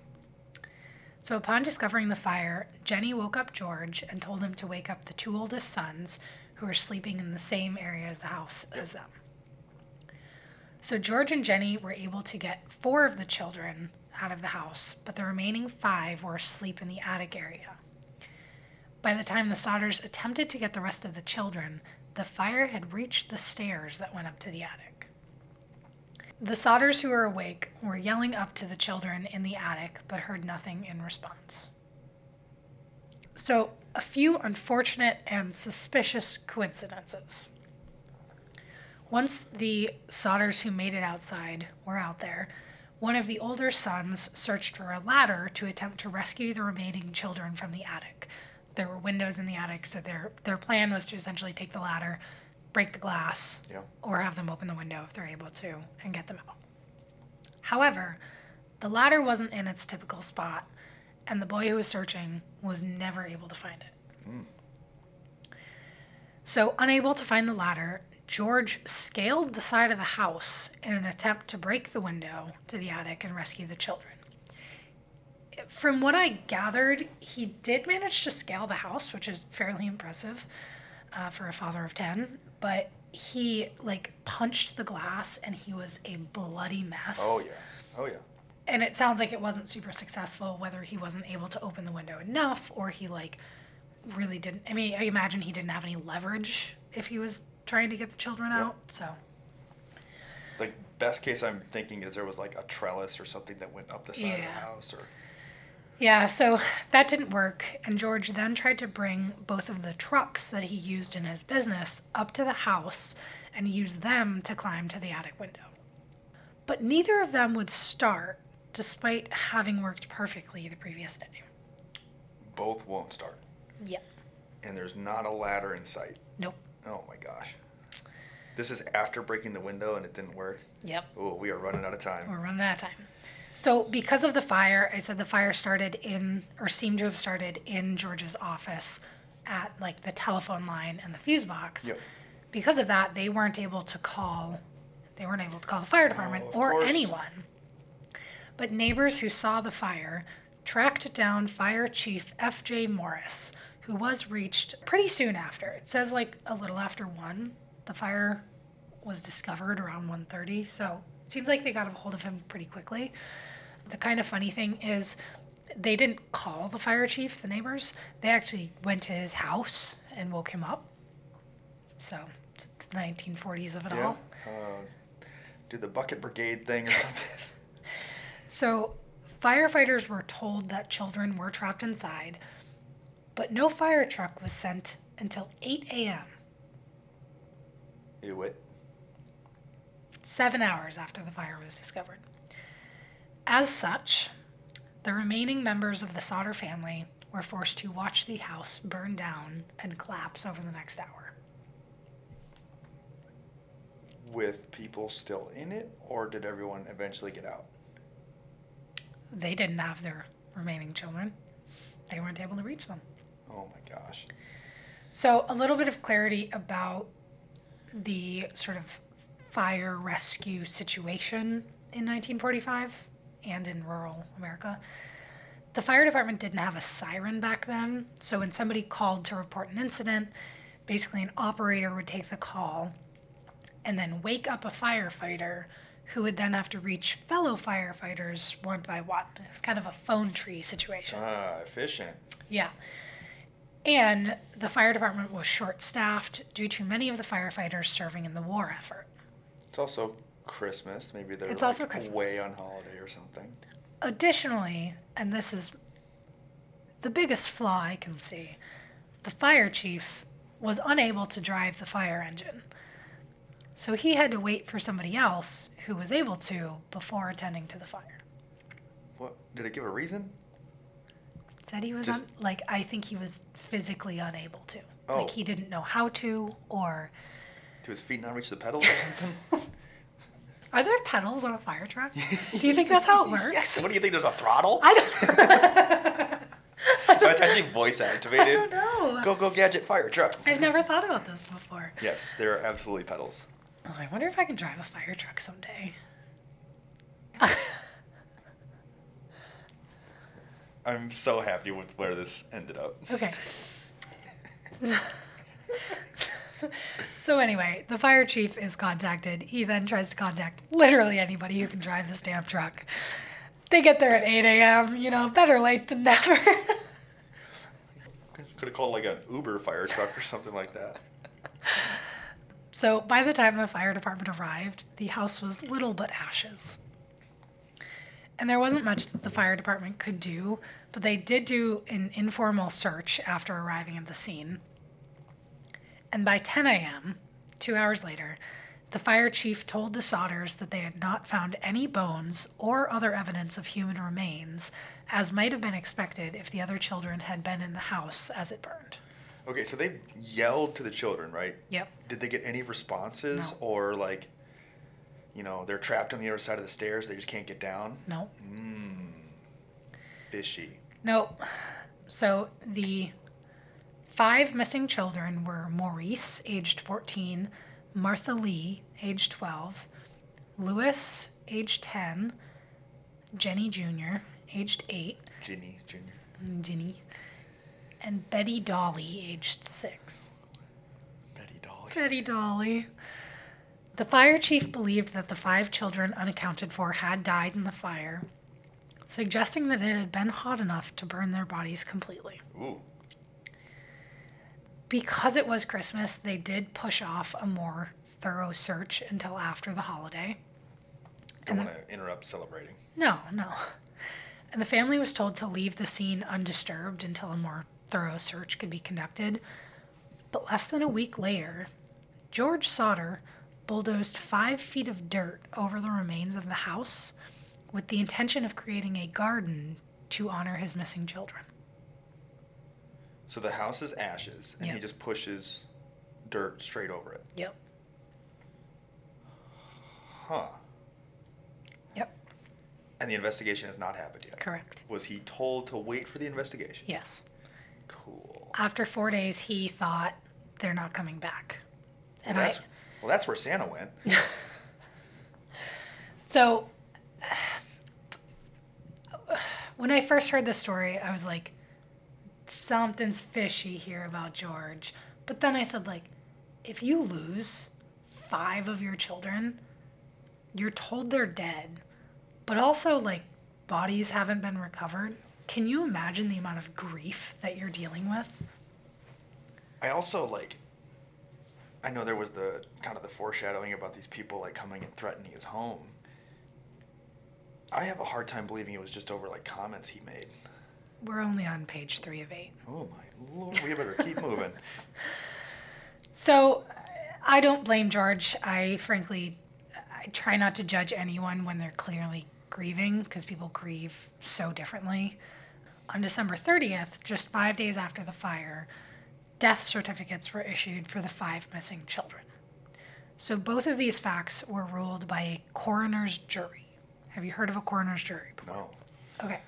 So upon discovering the fire, Jenny woke up George and told him to wake up the two oldest sons who were sleeping in the same area as the house as them. So George and Jenny were able to get four of the children out of the house, but the remaining five were asleep in the attic area. By the time the Sodders attempted to get the rest of the children, the fire had reached the stairs that went up to the attic. The Sodders who were awake were yelling up to the children in the attic, but heard nothing in response. So, a few unfortunate and suspicious coincidences. Once the Sodders who made it outside were out there, one of the older sons searched for a ladder to attempt to rescue the remaining children from the attic. There were windows in the attic, so their their plan was to essentially take the ladder, break the glass, Yeah. or have them open the window if they're able to and get them out. However, the ladder wasn't in its typical spot, and the boy who was searching was never able to find it. So, unable to find the ladder, George scaled the side of the house in an attempt to break the window to the attic and rescue the children. From what I gathered, he did manage to scale the house, which is fairly impressive uh, for a father of 10, but he like punched the glass and he was a bloody mess. Oh yeah. Oh yeah. And it sounds like it wasn't super successful, whether he wasn't able to open the window enough or he like really didn't. I mean, I imagine he didn't have any leverage if he was trying to get the children Yep. out. So, Like best case I'm thinking is there was like a trellis or something that went up the side of the house or Yeah, so that didn't work, and George then tried to bring both of the trucks that he used in his business up to the house and use them to climb to the attic window. But neither of them would start, despite having worked perfectly the previous day. Both won't start. Yep. And there's not a ladder in sight. Nope. Oh my gosh. This is after breaking the window and it didn't work. Yep. Oh, we are running out of time. We're running out of time. So, because of the fire, I said the fire started in, or seemed to have started in George's office at like the telephone line and the fuse box. Yep. Because of that, they weren't able to call, they weren't able to call the fire department oh, of or course. anyone. But neighbors who saw the fire tracked down Fire Chief F.J. Morris, who was reached pretty soon after. It says like a little after 1. The fire was discovered around 1.30, so seems like they got a hold of him pretty quickly. The kind of funny thing is they didn't call the fire chief, the neighbors. They actually went to his house and woke him up. So, it's the 1940s of it Yeah. all. Uh, do the bucket brigade thing or something. So, firefighters were told that children were trapped inside, but no fire truck was sent until 8 a.m., You it. Seven hours after the fire was discovered. As such, the remaining members of the Sodder family were forced to watch the house burn down and collapse over the next hour. With people still in it, or did everyone eventually get out? They didn't have their remaining children, they weren't able to reach them. Oh my gosh. So, a little bit of clarity about the sort of fire rescue situation in 1945 and in rural America. The fire department didn't have a siren back then, so when somebody called to report an incident, basically an operator would take the call and then wake up a firefighter who would then have to reach fellow firefighters one by one. It was kind of a phone tree situation. Ah, efficient. Yeah. And the fire department was short staffed due to many of the firefighters serving in the war effort. It's also Christmas. Maybe they're It's like also Christmas. away on holiday or something. Additionally, and this is the biggest flaw I can see, the fire chief was unable to drive the fire engine. So he had to wait for somebody else who was able to before attending to the fire. What? Did it give a reason? Said he was Just- un- like I think he was physically unable to. Oh. Like he didn't know how to or Do his feet not reach the pedals or something? Are there pedals on a fire truck? Do you think that's how it works? yes. What do you think? There's a throttle? I don't. No, it's actually voice activated. I don't know. Go go gadget fire truck. I've never thought about this before. Yes, there are absolutely pedals. Oh, I wonder if I can drive a fire truck someday. I'm so happy with where this ended up. Okay. so anyway, the fire chief is contacted. He then tries to contact literally anybody who can drive this damn truck. They get there at 8 a.m. You know, better late than never. Could have called like an Uber fire truck or something like that. So by the time the fire department arrived, the house was little but ashes. And there wasn't much that the fire department could do, but they did do an informal search after arriving at the scene. And by 10 a.m., two hours later, the fire chief told the Sodders that they had not found any bones or other evidence of human remains, as might have been expected if the other children had been in the house as it burned. Okay, so they yelled to the children, right? Yep. Did they get any responses No. or like, you know, they're trapped on the other side of the stairs, they just can't get down? No. Mmm. Fishy. No. So the five missing children were Maurice, aged 14, Martha Lee, aged 12, Lewis, aged 10, Jenny Jr., aged 8, Ginny Jr. Ginny, and Betty Dolly, aged 6. Betty Dolly. Betty Dolly. The fire chief believed that the five children unaccounted for had died in the fire, suggesting that it had been hot enough to burn their bodies completely. Ooh. Because it was Christmas, they did push off a more thorough search until after the holiday. Don't And want to interrupt celebrating. No, no. and the family was told to leave the scene undisturbed until a more thorough search could be conducted. But less than a week later, George Sodder bulldozed five feet of dirt over the remains of the house with the intention of creating a garden to honor his missing children. So the house is ashes, and he Yep. just pushes dirt straight over it. Yep. Huh. Yep. And the investigation has not happened yet. Correct. Was he told to wait for the investigation? Yes. Cool. After four days, he thought they're not coming back. And that's I, well, that's where Santa went. So, when I first heard the story, I was like, something's fishy here about George. But then I said, like, if you lose five of your children, you're told they're dead, but also, like, bodies haven't been recovered. Can you imagine the amount of grief that you're dealing with? I also like. I know there was the kind of the foreshadowing about these people like coming and threatening his home. I have a hard time believing it was just over like comments he made. We're only on page three of eight. Oh my lord, we better keep moving. So uh, I don't blame George. I frankly, I try not to judge anyone when they're clearly grieving because people grieve so differently. On December 30th, just five days after the fire, death certificates were issued for the five missing children. So both of these facts were ruled by a coroner's jury. Have you heard of a coroner's jury before? No. Okay.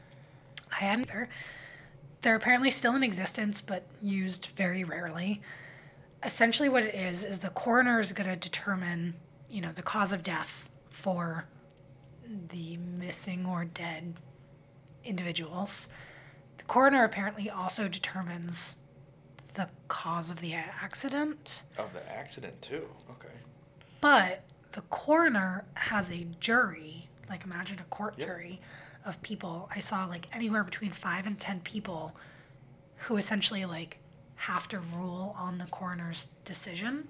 I hadn't either. They're apparently still in existence, but used very rarely. Essentially, what it is is the coroner is going to determine, you know, the cause of death for the missing or dead individuals. The coroner apparently also determines the cause of the accident. Of the accident too. Okay. But the coroner has a jury, like imagine a court Yep. jury of people. I saw like anywhere between five and ten people who essentially like have to rule on the coroner's decision.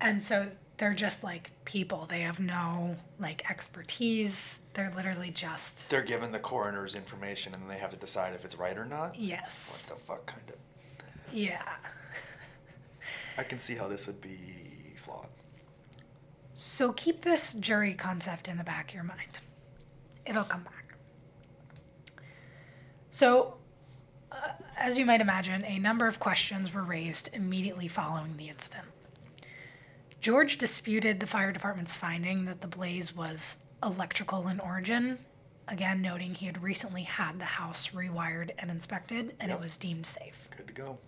And so they're just like people. They have no like expertise. They're literally just They're given the coroner's information and then they have to decide if it's right or not. Yes. What the fuck kind of Yeah. I can see how this would be. So keep this jury concept in the back of your mind. It'll come back. So, uh, as you might imagine, a number of questions were raised immediately following the incident. George disputed the fire department's finding that the blaze was electrical in origin, again, noting he had recently had the house rewired and inspected and Yep. it was deemed safe. Good to go.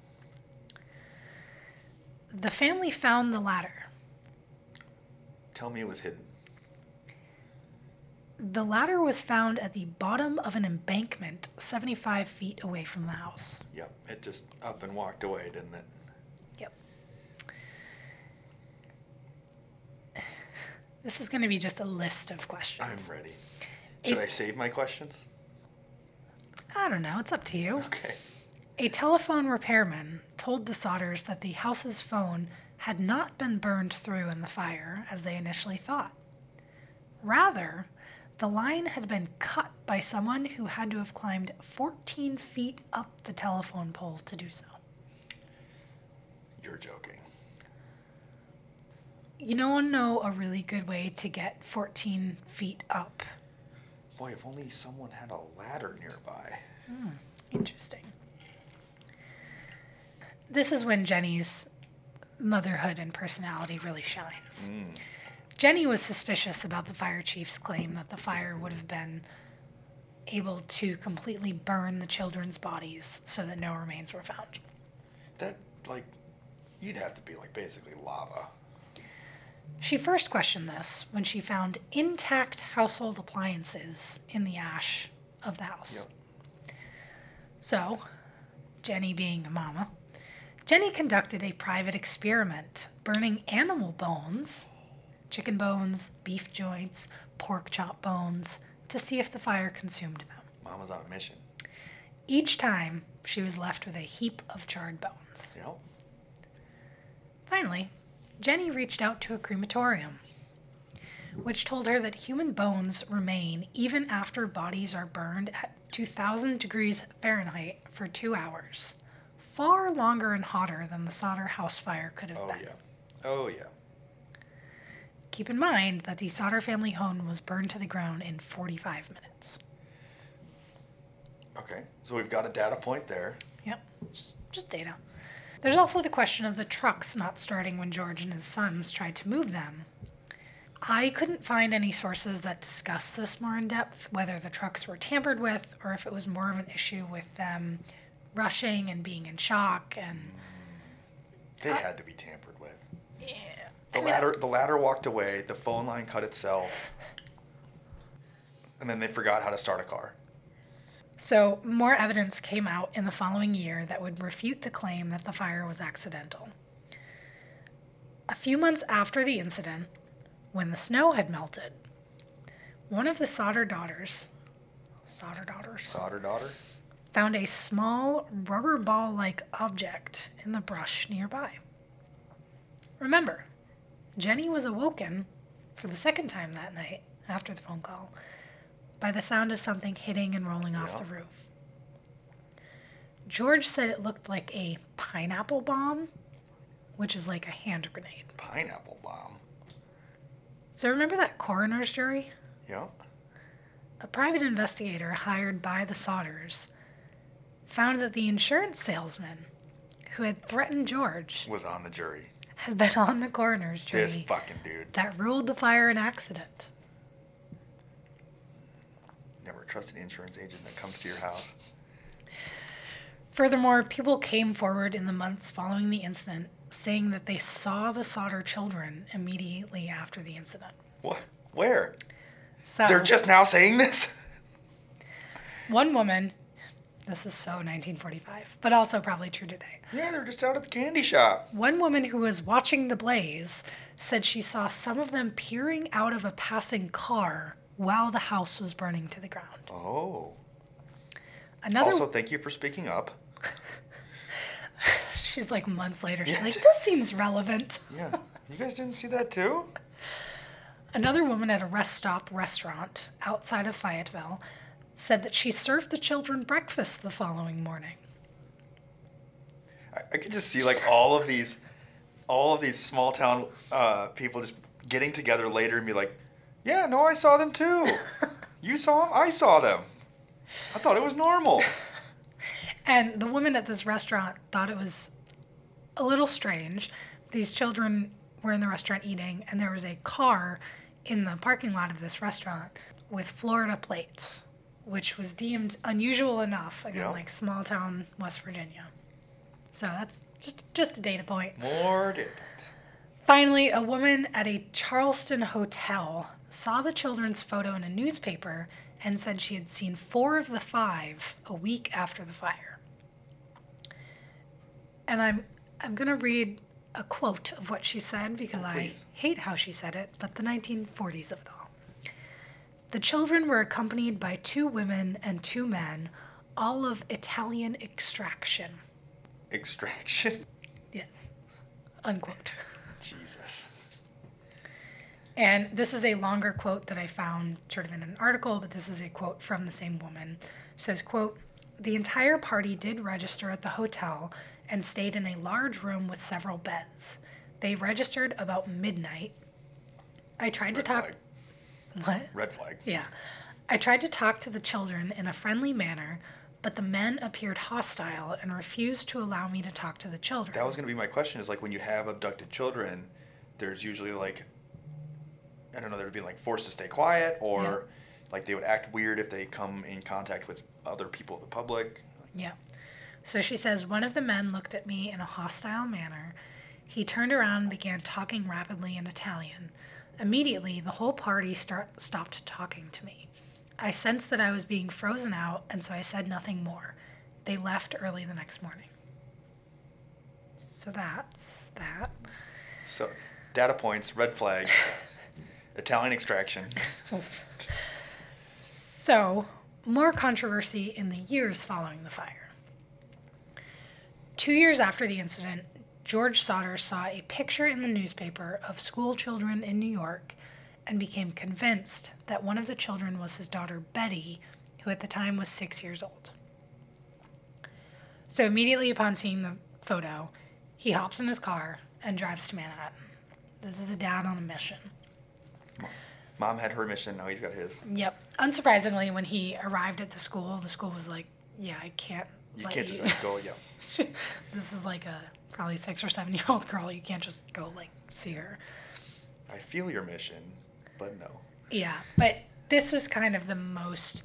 The family found the ladder. Tell me it was hidden. The ladder was found at the bottom of an embankment 75 feet away from the house. Yep. It just up and walked away, didn't it? Yep. This is going to be just a list of questions. I'm ready. Should I save my questions? I don't know, it's up to you. Okay. A telephone repairman told the Sodders that the house's phone had not been burned through in the fire as they initially thought. Rather, the line had been cut by someone who had to have climbed 14 feet up the telephone pole to do so. You're joking. You don't know a really good way to get 14 feet up. Boy, if only someone had a ladder nearby. Hmm, Interesting. This is when Jenny's motherhood and personality really shines. Mm. Jenny was suspicious about the fire chief's claim that the fire would have been able to completely burn the children's bodies so that no remains were found. That, like, you'd have to be, like, basically lava. She first questioned this when she found intact household appliances in the ash of the house. Yep. So, Jenny being a mama, Jenny conducted a private experiment burning animal bones, chicken bones, beef joints, pork chop bones, to see if the fire consumed them. Mom was on a mission. Each time, she was left with a heap of charred bones. Yep. Finally, Jenny reached out to a crematorium. which told her that human bones remain even after bodies are burned at 2000 degrees Fahrenheit for two hours. Far longer and hotter than the Sodder house fire could have Oh been. yeah. Oh yeah. Keep in mind that the Sodder family home was burned to the ground in 45 minutes. Okay. So we've got a data point there. Yep, just, just data. There's also the question of the trucks not starting when George and his sons tried to move them. I couldn't find any sources that discuss this more in depth, whether the trucks were tampered with or if it was more of an issue with them rushing and being in shock and They had to be tampered with. yeah. The I mean, ladder the ladder walked away, the phone line cut itself. And then they forgot how to start a car. So, more evidence came out in the following year that would refute the claim that the fire was accidental. A few months after the incident, when the snow had melted, one of the Sodder daughters, Sodder daughters, Solder daughter? Found a small rubber ball like object in the brush nearby. Remember, Jenny was awoken for the second time that night after the phone call by the sound of something hitting and rolling off the roof. George said it looked like a pineapple bomb, which is like a hand grenade. Pineapple bomb. So remember that coroner's jury? Yeah. A private investigator hired by the Sodders found that the insurance salesman who had threatened George Was on the jury. had been on the coroner's jury This fucking dude. that ruled the fire an accident. Never trust an insurance agent that comes to your house. Furthermore, people came forward in the months following the incident saying that they saw the Sodder children immediately after the incident. What? Where? So They're just now saying this? one woman, this is so 1945, but also probably true today. Yeah, they're just out at the candy shop. One woman who was watching the blaze said she saw some of them peering out of a passing car while the house was burning to the ground. Oh. Another, Also, thank you for speaking up. she's like months later, she's Yeah. like, this seems relevant. Yeah. You guys didn't see that too? Another woman at a rest stop restaurant outside of Fayetteville said that she served the children breakfast the following morning. I, I could just see like all of these, all of these small town uh, people just getting together later and be like, "Yeah, no, I saw them too. you saw them, I saw them. I thought it was normal." And the woman at this restaurant thought it was a little strange. These children were in the restaurant eating, and there was a car in the parking lot of this restaurant with Florida plates, which was deemed unusual enough, again, Yeah. like small town West Virginia. So that's just just a data point. More data points. Finally, a woman at a Charleston hotel saw the children's photo in a newspaper and said she had seen four of the five a week after the fire. And I'm I'm gonna read a quote of what she said because oh, I hate how she said it, but the 1940s of it all. The children were accompanied by two women and two men, all of Italian extraction. Extraction. Yes. Unquote. Jesus. And this is a longer quote that I found sort of in an article, but this is a quote from the same woman. It says, quote, the entire party did register at the hotel and stayed in a large room with several beds. They registered about midnight. I tried to talk flag. What? Red flag. Yeah. I tried to talk to the children in a friendly manner, but the men appeared hostile and refused to allow me to talk to the children. That was going to be my question. Is like when you have abducted children, there's usually like, I don't know, they'd be like forced to stay quiet, or Yeah. like they would act weird if they come in contact with other people of the public. Yeah. So she says one of the men looked at me in a hostile manner. He turned around and began talking rapidly in Italian. Immediately, the whole party start, stopped talking to me. I sensed that I was being frozen out, and so I said nothing more. They left early the next morning. So that's that. So, data points, red flag, Italian extraction. So, more controversy in the years following the fire. Two years after the incident, George Sodder saw a picture in the newspaper of school children in New York and became convinced that one of the children was his daughter Betty, who at the time was six years old. So immediately upon seeing the photo, he hops in his car and drives to Manhattan. This is a dad on a mission. Mom had her mission, now he's got his. Yep. Unsurprisingly, when he arrived at the school, the school was like, "Yeah, I can't. You can't just like, go, yeah. this is like a probably six or seven year old girl. You can't just go like see her." I feel your mission, but no. Yeah, but this was kind of the most,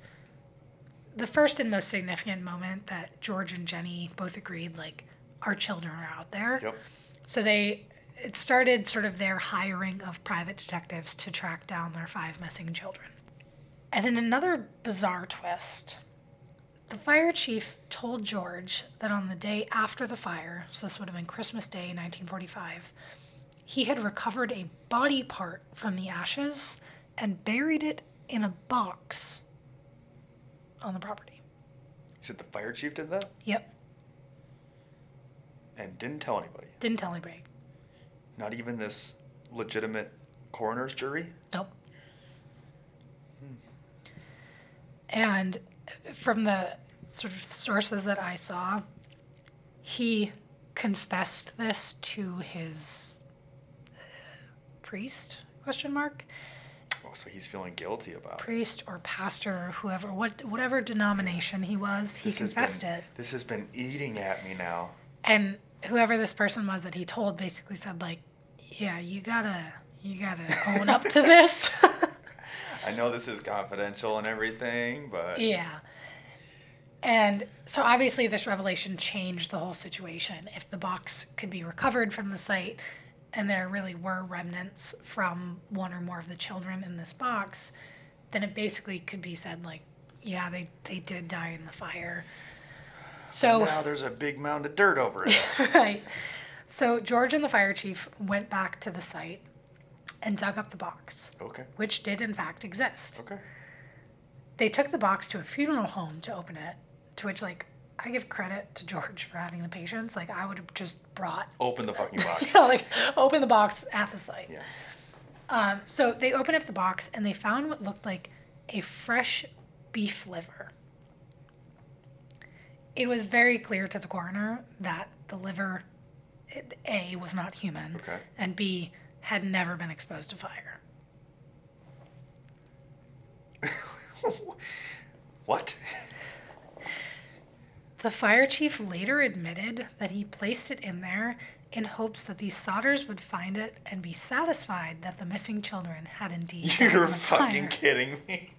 the first and most significant moment that George and Jenny both agreed like our children are out there. Yep. So they it started sort of their hiring of private detectives to track down their five missing children. And in another bizarre twist, the fire chief told George that on the day after the fire, so this would have been Christmas Day 1945, he had recovered a body part from the ashes and buried it in a box on the property. You said the fire chief did that? Yep, And didn't tell anybody. didn't tell anybody. Not even this legitimate coroner's jury? Nope. And from the sort of sources that I saw, he confessed this to his uh, priest question mark Oh, so he's feeling guilty about it. priest or pastor or whoever what whatever denomination he was he This confessed been- it This has been eating at me now. and whoever this person was that he told basically said like yeah you gotta you gotta own up to this I know this is confidential and everything, but Yeah. And so obviously, this revelation changed the whole situation. If the box could be recovered from the site and there really were remnants from one or more of the children in this box, then it basically could be said, like, yeah, they, they did die in the fire. So, now there's a big mound of dirt over it. right. So, George and the fire chief went back to the site and dug up the box, okay. which did in fact exist. Okay. they took the box to a funeral home to open it to which like i give credit to george for having the patience like i would have just brought Open the fucking box. you know, like open the box at the site Yeah. um, so they opened up the box and they found what looked like a fresh beef liver it was very clear to the coroner that the liver it, a was not human Okay. and b had never been exposed to fire what? The fire chief later admitted that he placed it in there in hopes that these Sodders would find it and be satisfied that the missing children had indeed You're in the fucking fire. kidding me.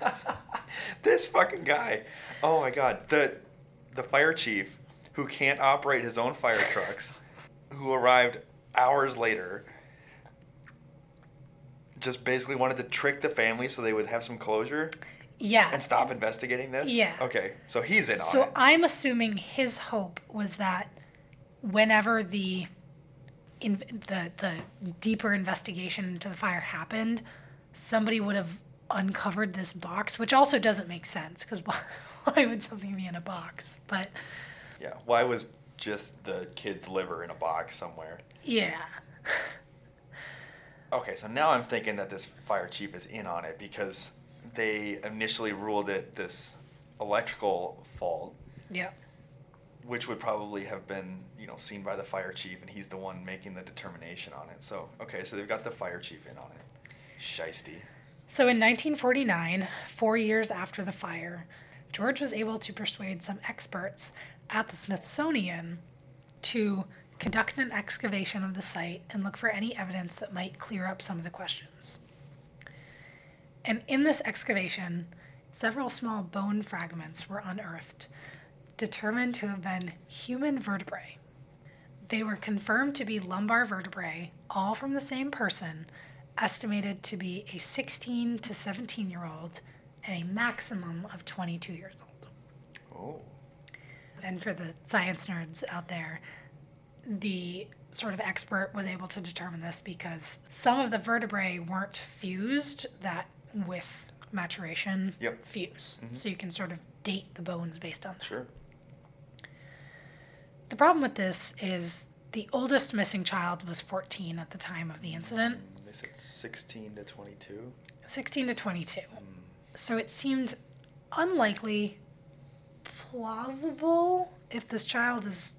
this fucking guy. Oh my god. The the fire chief who can't operate his own fire trucks, who arrived hours later, just basically wanted to trick the family so they would have some closure Yeah. and stop investigating this? Yeah. Okay. So he's in on So it. I'm assuming his hope was that whenever the in, the the deeper investigation into the fire happened, somebody would have uncovered this box, which also doesn't make sense because why, why would something be in a box? But yeah. Why was just the kid's liver in a box somewhere? yeah. Okay, so now I'm thinking that this fire chief is in on it because they initially ruled it this electrical fault, Yeah. which would probably have been, you know, seen by the fire chief, and he's the one making the determination on it. So, okay, so they've got the fire chief in on it. Shiesty. So in 1949, four years after the fire, George was able to persuade some experts at the Smithsonian to conduct an excavation of the site and look for any evidence that might clear up some of the questions. And in this excavation, several small bone fragments were unearthed, determined to have been human vertebrae. They were confirmed to be lumbar vertebrae, all from the same person, estimated to be a 16 to 17 year old and a maximum of 22 years old. Oh. And for the science nerds out there, the sort of expert was able to determine this because some of the vertebrae weren't fused that with maturation Yep. fuse. Mhm. So you can sort of date the bones based on that. Sure. The problem with this is The oldest missing child was 14 at the time of the incident, Mm, They said 16 to 22. 16 to 22. Mm, So it seemed unlikely, plausible, if this child is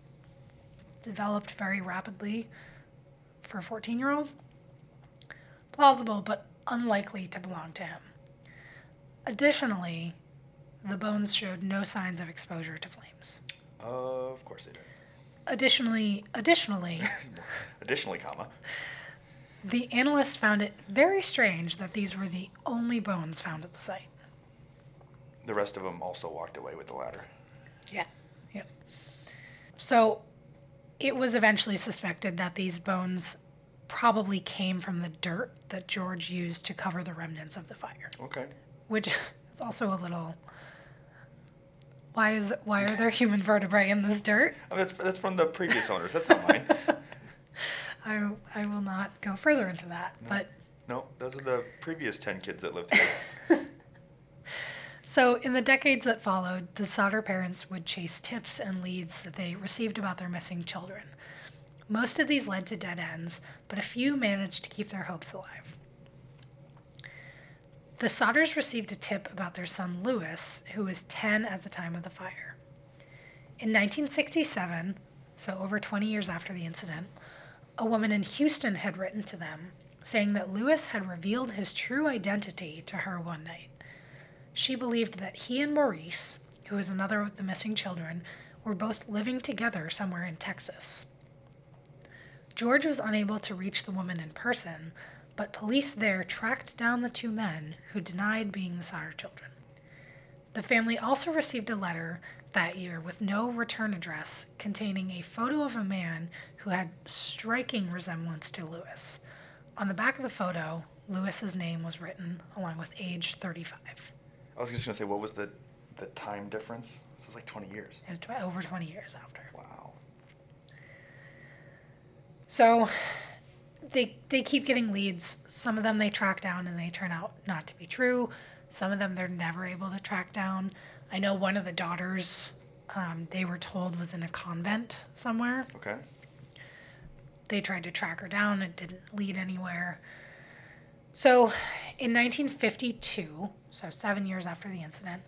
developed very rapidly for a 14 year old. Plausible, but unlikely to belong to him. Additionally, the bones showed no signs of exposure to flames. of course they did. Additionally, additionally, Additionally, comma. the analyst found it very strange that these were the only bones found at the site. The rest of them also walked away with the ladder. Yeah. Yep. So it was eventually suspected that these bones probably came from the dirt that George used to cover the remnants of the fire, Okay. which is also a little. Why is why are there human vertebrae in this dirt? I mean, that's, that's from the previous owners. That's not mine. I, I will not go further into that. No. But no, those are the previous 10 kids that lived here. So, in the decades that followed, the Sodder parents would chase tips and leads that they received about their missing children. Most of these led to dead ends, but a few managed to keep their hopes alive. The Sodders received a tip about their son Lewis, who was 10 at the time of the fire. In 1967, so over 20 years after the incident, a woman in Houston had written to them saying that Lewis had revealed his true identity to her one night. She believed that he and Maurice, who was another of the missing children, were both living together somewhere in Texas. George was unable to reach the woman in person, but police there tracked down the two men who denied being the Sodder children. The family also received a letter that year with no return address containing a photo of a man who had striking resemblance to Lewis. On the back of the photo, Lewis's name was written along with age 35. I was just going to say, what was the, the time difference? This was like 20 years. It was tw- over 20 years after. Wow. So they they keep getting leads. Some of them they track down and they turn out not to be true. Some of them they're never able to track down. I know one of the daughters um, they were told was in a convent somewhere. Okay. They tried to track her down. It didn't lead anywhere. So, in 1952, so seven years after the incident,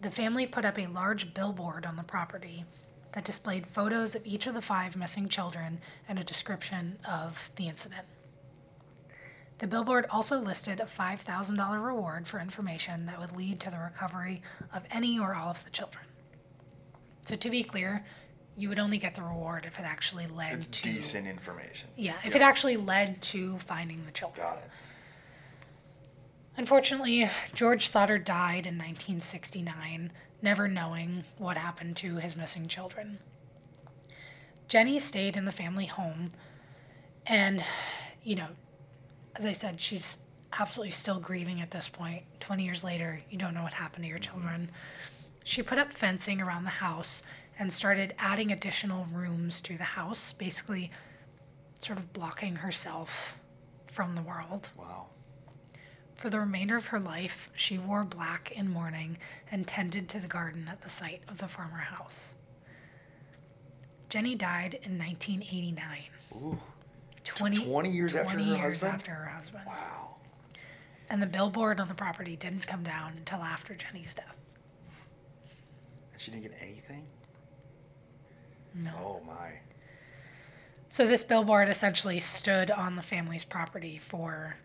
the family put up a large billboard on the property that displayed photos of each of the five missing children and a description of the incident. The billboard also listed a $5,000 reward for information that would lead to the recovery of any or all of the children. So, to be clear, you would only get the reward if it actually led to decent information. yeah, if it actually led to finding the children. Got it. Unfortunately, George Sodder died in 1969, never knowing what happened to his missing children. Jenny stayed in the family home, and, you know, as I said, she's absolutely still grieving at this point. 20 years later, you don't know what happened to your children. She put up fencing around the house and started adding additional rooms to the house, basically, sort of blocking herself from the world. Wow. For the remainder of her life, she wore black in mourning and tended to the garden at the site of the former house. Jenny died in 1989, Ooh. 20, 20 years after her years husband? after her husband. Wow. And the billboard on the property didn't come down until after Jenny's death. And she didn't get anything? No. Oh, my. So this billboard essentially stood on the family's property for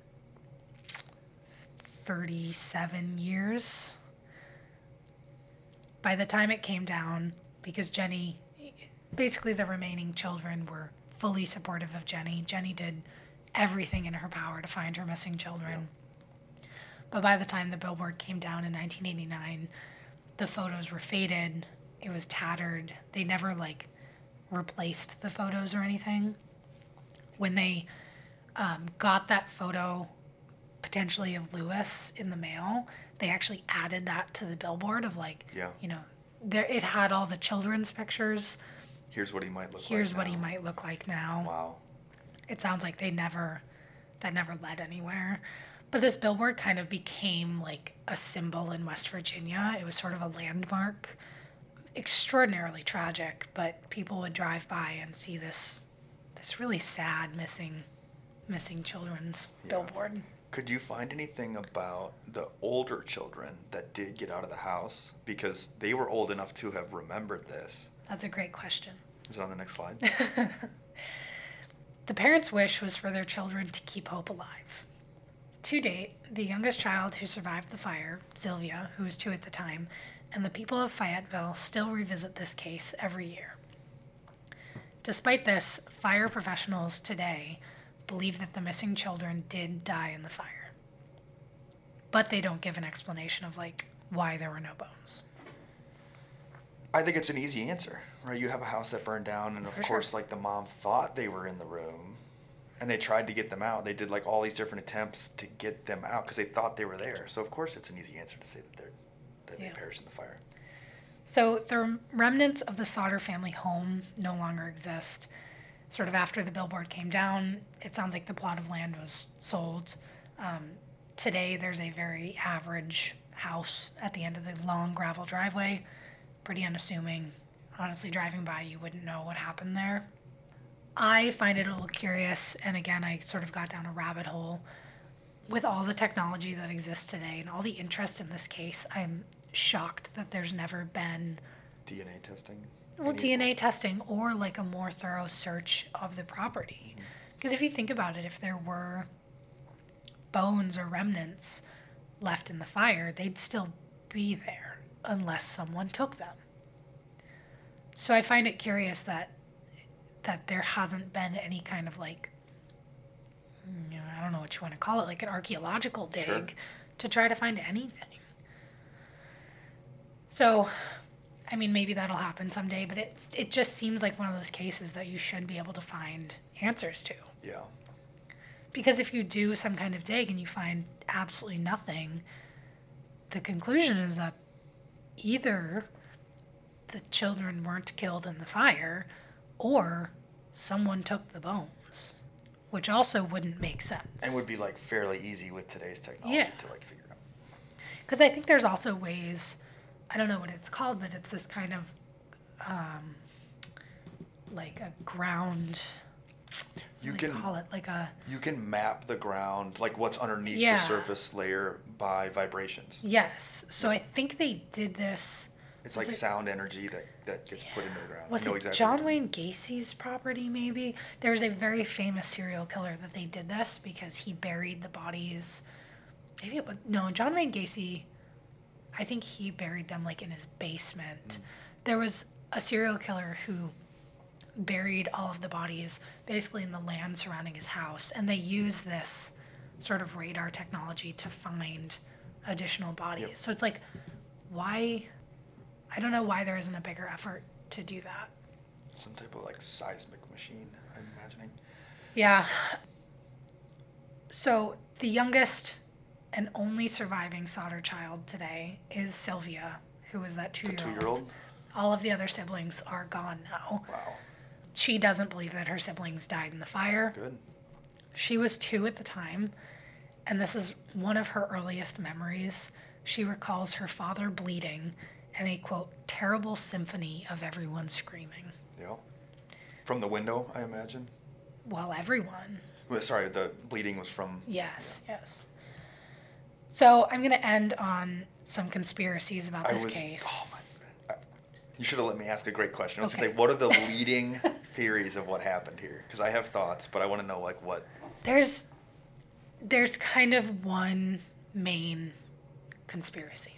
37 years. By the time it came down, because Jenny, basically the remaining children were fully supportive of Jenny. Jenny did everything in her power to find her missing children. But by the time the billboard came down in 1989, the photos were faded. It was tattered. They never like replaced the photos or anything. When they um, got that photo, potentially of Lewis in the mail, they actually added that to the billboard of like, Yeah. you know, there it had all the children's pictures. Here's what he might look like. Here's what he might look like now. Wow. It sounds like they never, that never led anywhere. But this billboard kind of became like a symbol in West Virginia. It was sort of a landmark, extraordinarily tragic, but people would drive by and see this this really sad missing missing children's Yeah. billboard. Could you find anything about the older children that did get out of the house because they were old enough to have remembered this? That's a great question. Is it on the next slide? The parents' wish was for their children to keep hope alive. To date, the youngest child who survived the fire, Sylvia, who was two at the time, and the people of Fayetteville still revisit this case every year. Despite this, fire professionals today believe that the missing children did die in the fire. But they don't give an explanation of like why there were no bones. I think it's an easy answer, right? You have a house that burned down, and of For sure. course, like the mom thought they were in the room, and they tried to get them out. They did like all these different attempts to get them out because they thought they were there. So of course, it's an easy answer to say that they're that Yeah. they perished in the fire. So the remnants of the Sodder family home no longer exist. Sort of after the billboard came down, it sounds like the plot of land was sold. Um, today, there's a very average house at the end of the long gravel driveway. Pretty unassuming. Honestly, driving by, you wouldn't know what happened there. I find it a little curious, and again, I sort of got down a rabbit hole. With all the technology that exists today and all the interest in this case, I'm shocked that there's never been DNA testing. Well, DNA testing or like a more thorough search of the property. Because if you think about it, if there were bones or remnants left in the fire, they'd still be there unless someone took them. So I find it curious that that there hasn't been any kind of like you know, I don't know what you want to call it, like an archaeological dig Sure. to try to find anything. So I mean, maybe that'll happen someday, but it it just seems like one of those cases that you should be able to find answers to. Yeah. Because if you do some kind of dig and you find absolutely nothing, the conclusion is that either the children weren't killed in the fire or someone took the bones, which also wouldn't make sense. And would be like fairly easy with today's technology Yeah. to like figure out. Because I think there's also ways, I don't know what it's called, but it's this kind of um, like a ground. You can call it like a you can map the ground like what's underneath Yeah. the surface layer by vibrations. yes. So I think they did this. It's like it- sound energy that, that gets put into the ground. Was it exactly John what you mean. Wayne Gacy's property? Maybe there's a very famous serial killer that they did this because he buried the bodies. Maybe it was no John Wayne Gacy. I think he buried them like in his basement. Mm. There was a serial killer who buried all of the bodies basically in the land surrounding his house, and they used this sort of radar technology to find additional bodies. Yep. So it's like, why? I don't know why there isn't a bigger effort to do that. Some type of like seismic machine, I'm imagining. Yeah. So the youngest and only surviving Sodder child today is Sylvia, who is that two year two old. year old? All of the other siblings are gone now. Wow. She doesn't believe that her siblings died in the fire. Good. She was two at the time, and this is one of her earliest memories. She recalls her father bleeding and a quote, terrible symphony of everyone screaming. Yeah. From the window, I imagine. Well, everyone. Well, Sorry, the bleeding was from. Yes, yes. So I'm going to end on some conspiracies about I this was. case. Oh my. You should have let me ask a great question. I was Okay. gonna say, what are the leading theories of what happened here? Because I have thoughts, but I want to know like what. There's there's kind of one main conspiracy.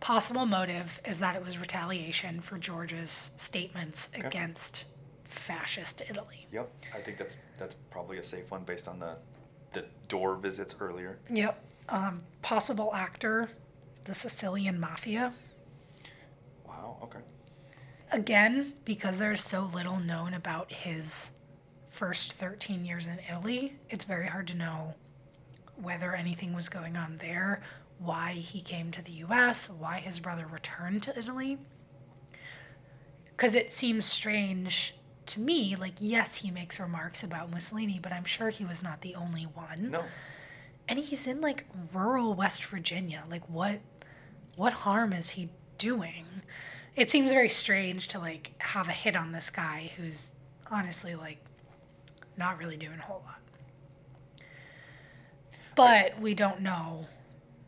Possible motive is that it was retaliation for George's statements Okay. against fascist Italy. Yep. I think that's that's probably a safe one based on the the door visits earlier. Yep. Um, possible actor, the Sicilian mafia. Wow. Okay. Again, because there's so little known about his first 13 years in Italy, it's very hard to know whether anything was going on there, why he came to the US, why his brother returned to Italy. Because it seems strange to me, like, yes, he makes remarks about Mussolini, but I'm sure he was not the only one. No. And he's in like rural West Virginia. Like, what, what harm is he doing? It seems very strange to like have a hit on this guy who's honestly like not really doing a whole lot. But we don't know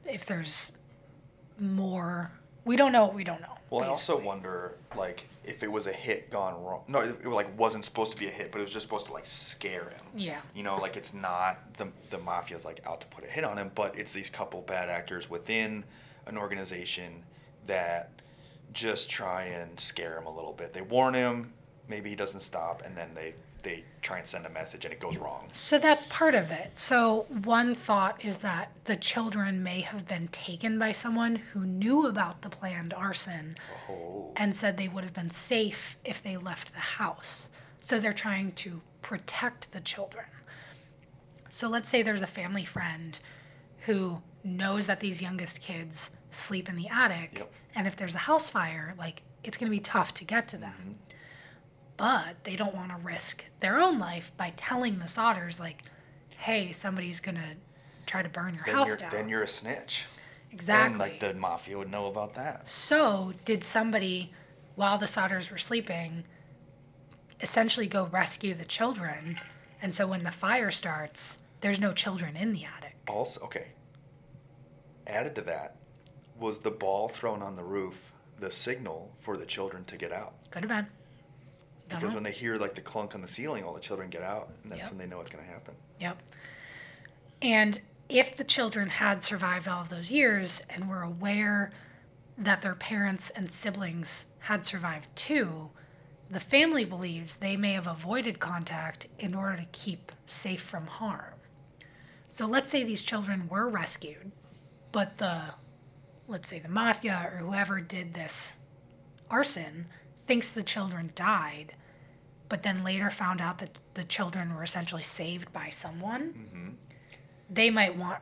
if there's more. We don't know what we don't know. Well, I also wonder, like, if it was a hit gone wrong. No, it, it like wasn't supposed to be a hit, but it was just supposed to like scare him. Yeah. You know, like it's not the the mafia's like out to put a hit on him, but it's these couple bad actors within an organization that just try and scare him a little bit. They warn him, maybe he doesn't stop, and then they they try and send a message, and it goes wrong. So that's part of it. So one thought is that the children may have been taken by someone who knew about the planned arson Oh. and said they would have been safe if they left the house. So they're trying to protect the children. So let's say there's a family friend who knows that these youngest kids sleep in the attic, Yep. and if there's a house fire, like it's going to be tough to get to them. Mm-hmm. But they don't want to risk their own life by telling the Sodders, like, hey, somebody's going to try to burn your Then house you're down. then you're a snitch. exactly. And like the mafia would know about that. So, did somebody, while the Sodders were sleeping, essentially go rescue the children? And so, when the fire starts, there's no children in the attic. Also, okay. Added to that was the ball thrown on the roof the signal for the children to get out. Could have been. Because Dunno. when they hear like the clunk on the ceiling, all the children get out, and that's Yep. when they know what's going to happen. Yep. And if the children had survived all of those years and were aware that their parents and siblings had survived too, the family believes they may have avoided contact in order to keep safe from harm. So let's say these children were rescued, but the, let's say the mafia or whoever did this arson thinks the children died, but then later found out that the children were essentially saved by someone. Mm-hmm. They might want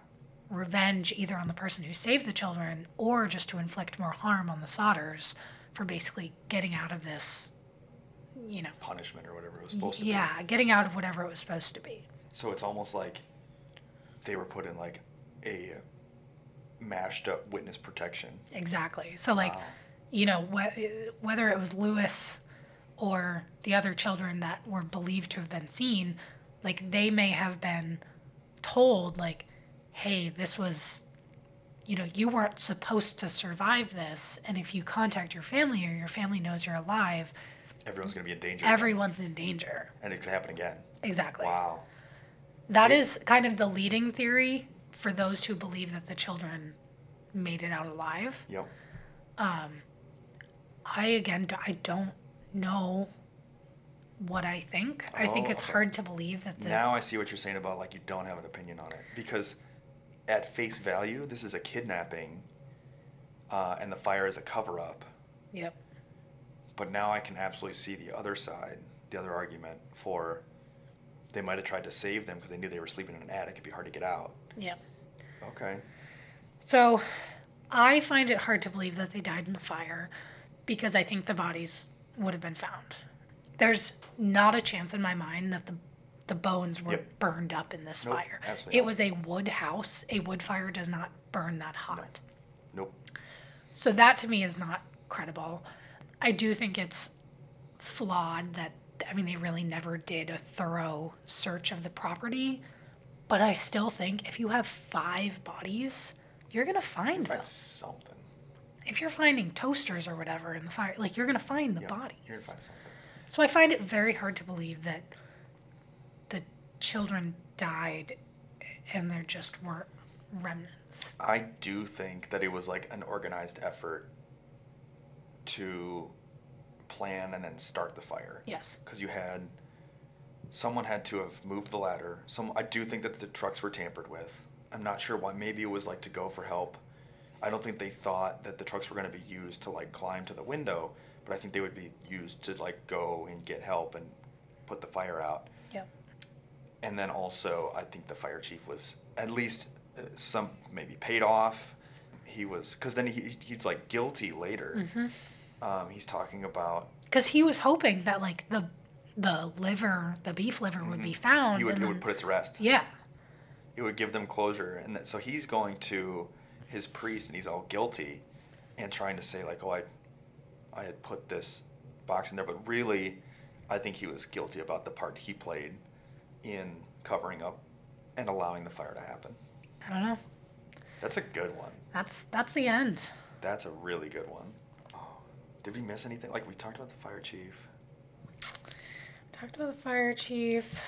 revenge either on the person who saved the children or just to inflict more harm on the Sodders for basically getting out of this, you know, Punishment or whatever it was supposed to be. yeah, getting out of whatever it was supposed to be. So it's almost like they were put in like a mashed up witness protection. Exactly. So, like, Wow. you know, wh- whether it was Lewis or the other children that were believed to have been seen, like, they may have been told, like, hey, this was, you know, you weren't supposed to survive this. And if you contact your family or your family knows you're alive, Everyone's going to be in danger. everyone's in danger. And it could happen again. Exactly. Wow. That It- is kind of the leading theory for those who believe that the children made it out alive. Yep. Um, I again, I don't know what I think. I think Oh, it's hard to believe that the Now I see what you're saying about like you don't have an opinion on it because at face value, this is a kidnapping, uh, and the fire is a cover up. yep, But now I can absolutely see the other side, the other argument for they might have tried to save them because they knew they were sleeping in an attic. It'd be hard to get out. yep. Okay. So I find it hard to believe that they died in the fire because I think the bodies would have been found. There's not a chance in my mind that the the bones were Yep. burned up in this Nope, fire. It not. was a wood house. A wood fire does not burn that hot. Nope. So that to me is not credible. I do think it's flawed that I mean they really never did a thorough search of the property, but I still think if you have 5 bodies, you're going to find them. Something. If you're finding toasters or whatever in the fire, like you're going to find the Yeah, bodies. You're gonna find something. So I find it very hard to believe that the children died and there just weren't remnants. I do think that it was like an organized effort to plan and then start the fire. Yes. Because you had someone had to have moved the ladder. Some I do think that the trucks were tampered with. I'm not sure why. Maybe it was like to go for help. I don't think they thought that the trucks were going to be used to like climb to the window, but I think they would be used to like go and get help and put the fire out. Yep. And then also, I think the fire chief was at least uh, some maybe paid off. He was because then he he's like guilty later. Mm-hmm. Um, he's talking about Because he was hoping that like the the liver, the beef liver, would be found. he would and it then- would put it to rest. yeah, It would give them closure, and that, so he's going to his priest, and he's all guilty, and trying to say like, oh, I, I had put this box in there, but really, I think he was guilty about the part he played in covering up and allowing the fire to happen. I don't know. That's a good one. That's that's the end. That's a really good one. Oh, did we miss anything? Like we talked about the fire chief. Talked about the fire chief.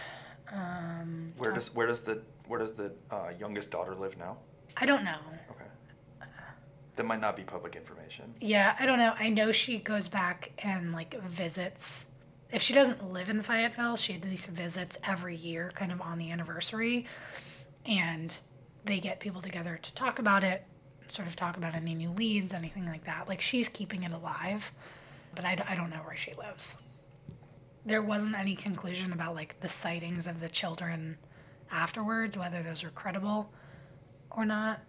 Um, Where talk- does where does the where does the uh, youngest daughter live now? I don't know. That might not be public information. Yeah, I don't know. I know she goes back and like visits. If she doesn't live in Fayetteville, she at least visits every year, kind of on the anniversary, and they get people together to talk about it, sort of talk about any new leads, anything like that. Like she's keeping it alive, but I don't know where she lives. There wasn't any conclusion about like the sightings of the children afterwards, whether those were credible or not.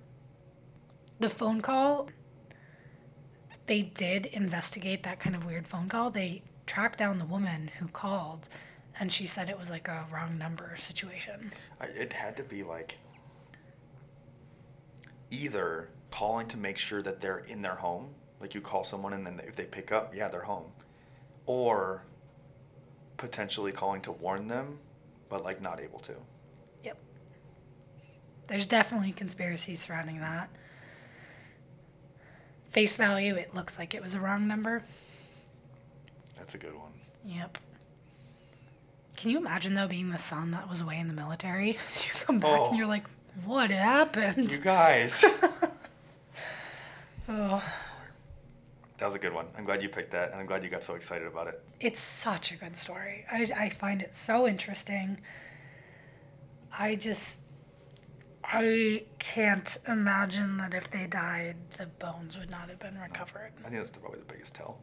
The phone call they did investigate that kind of weird phone call. They tracked down the woman who called, and she said it was like a wrong number situation. I, it had to be like either calling to make sure that they're in their home, like you call someone and then if they pick up, yeah, they're home, or potentially calling to warn them, but like not able to. Yep. There's definitely conspiracies surrounding that. Face value, it looks like it was a wrong number. That's a good one. Yep. Can you imagine though being the son that was away in the military? you come back Oh. and you're like, what happened? You guys. oh, that was a good one. I'm glad you picked that, and I'm glad you got so excited about it. it's such a good story. I, I find it so interesting. I just, I can't imagine that if they died, the bones would not have been recovered. I think that's probably the biggest tell.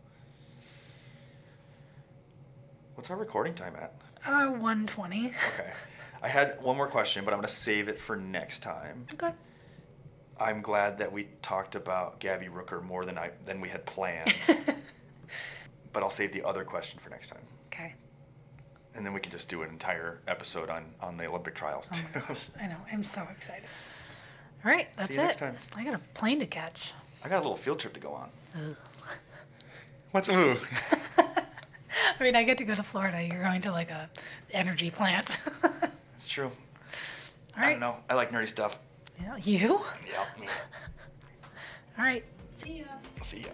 What's our recording time at? Uh, 120. Okay. I had one more question, but I'm going to save it for next time. Okay. I'm glad that we talked about Gabi Rooker more than I than we had planned, but I'll save the other question for next time, okay. And then we can just do an entire episode on on the Olympic trials Oh too. my gosh, I know. I'm so excited. All right, that's you it. next time. I got a plane to catch. I got a little field trip to go on. Ugh. What's ooh? I mean, I get to go to Florida. You're going to like a energy plant. That's It's true. I don't know. I like nerdy stuff. Yeah, you? Yeah. me. All right. See ya. See ya.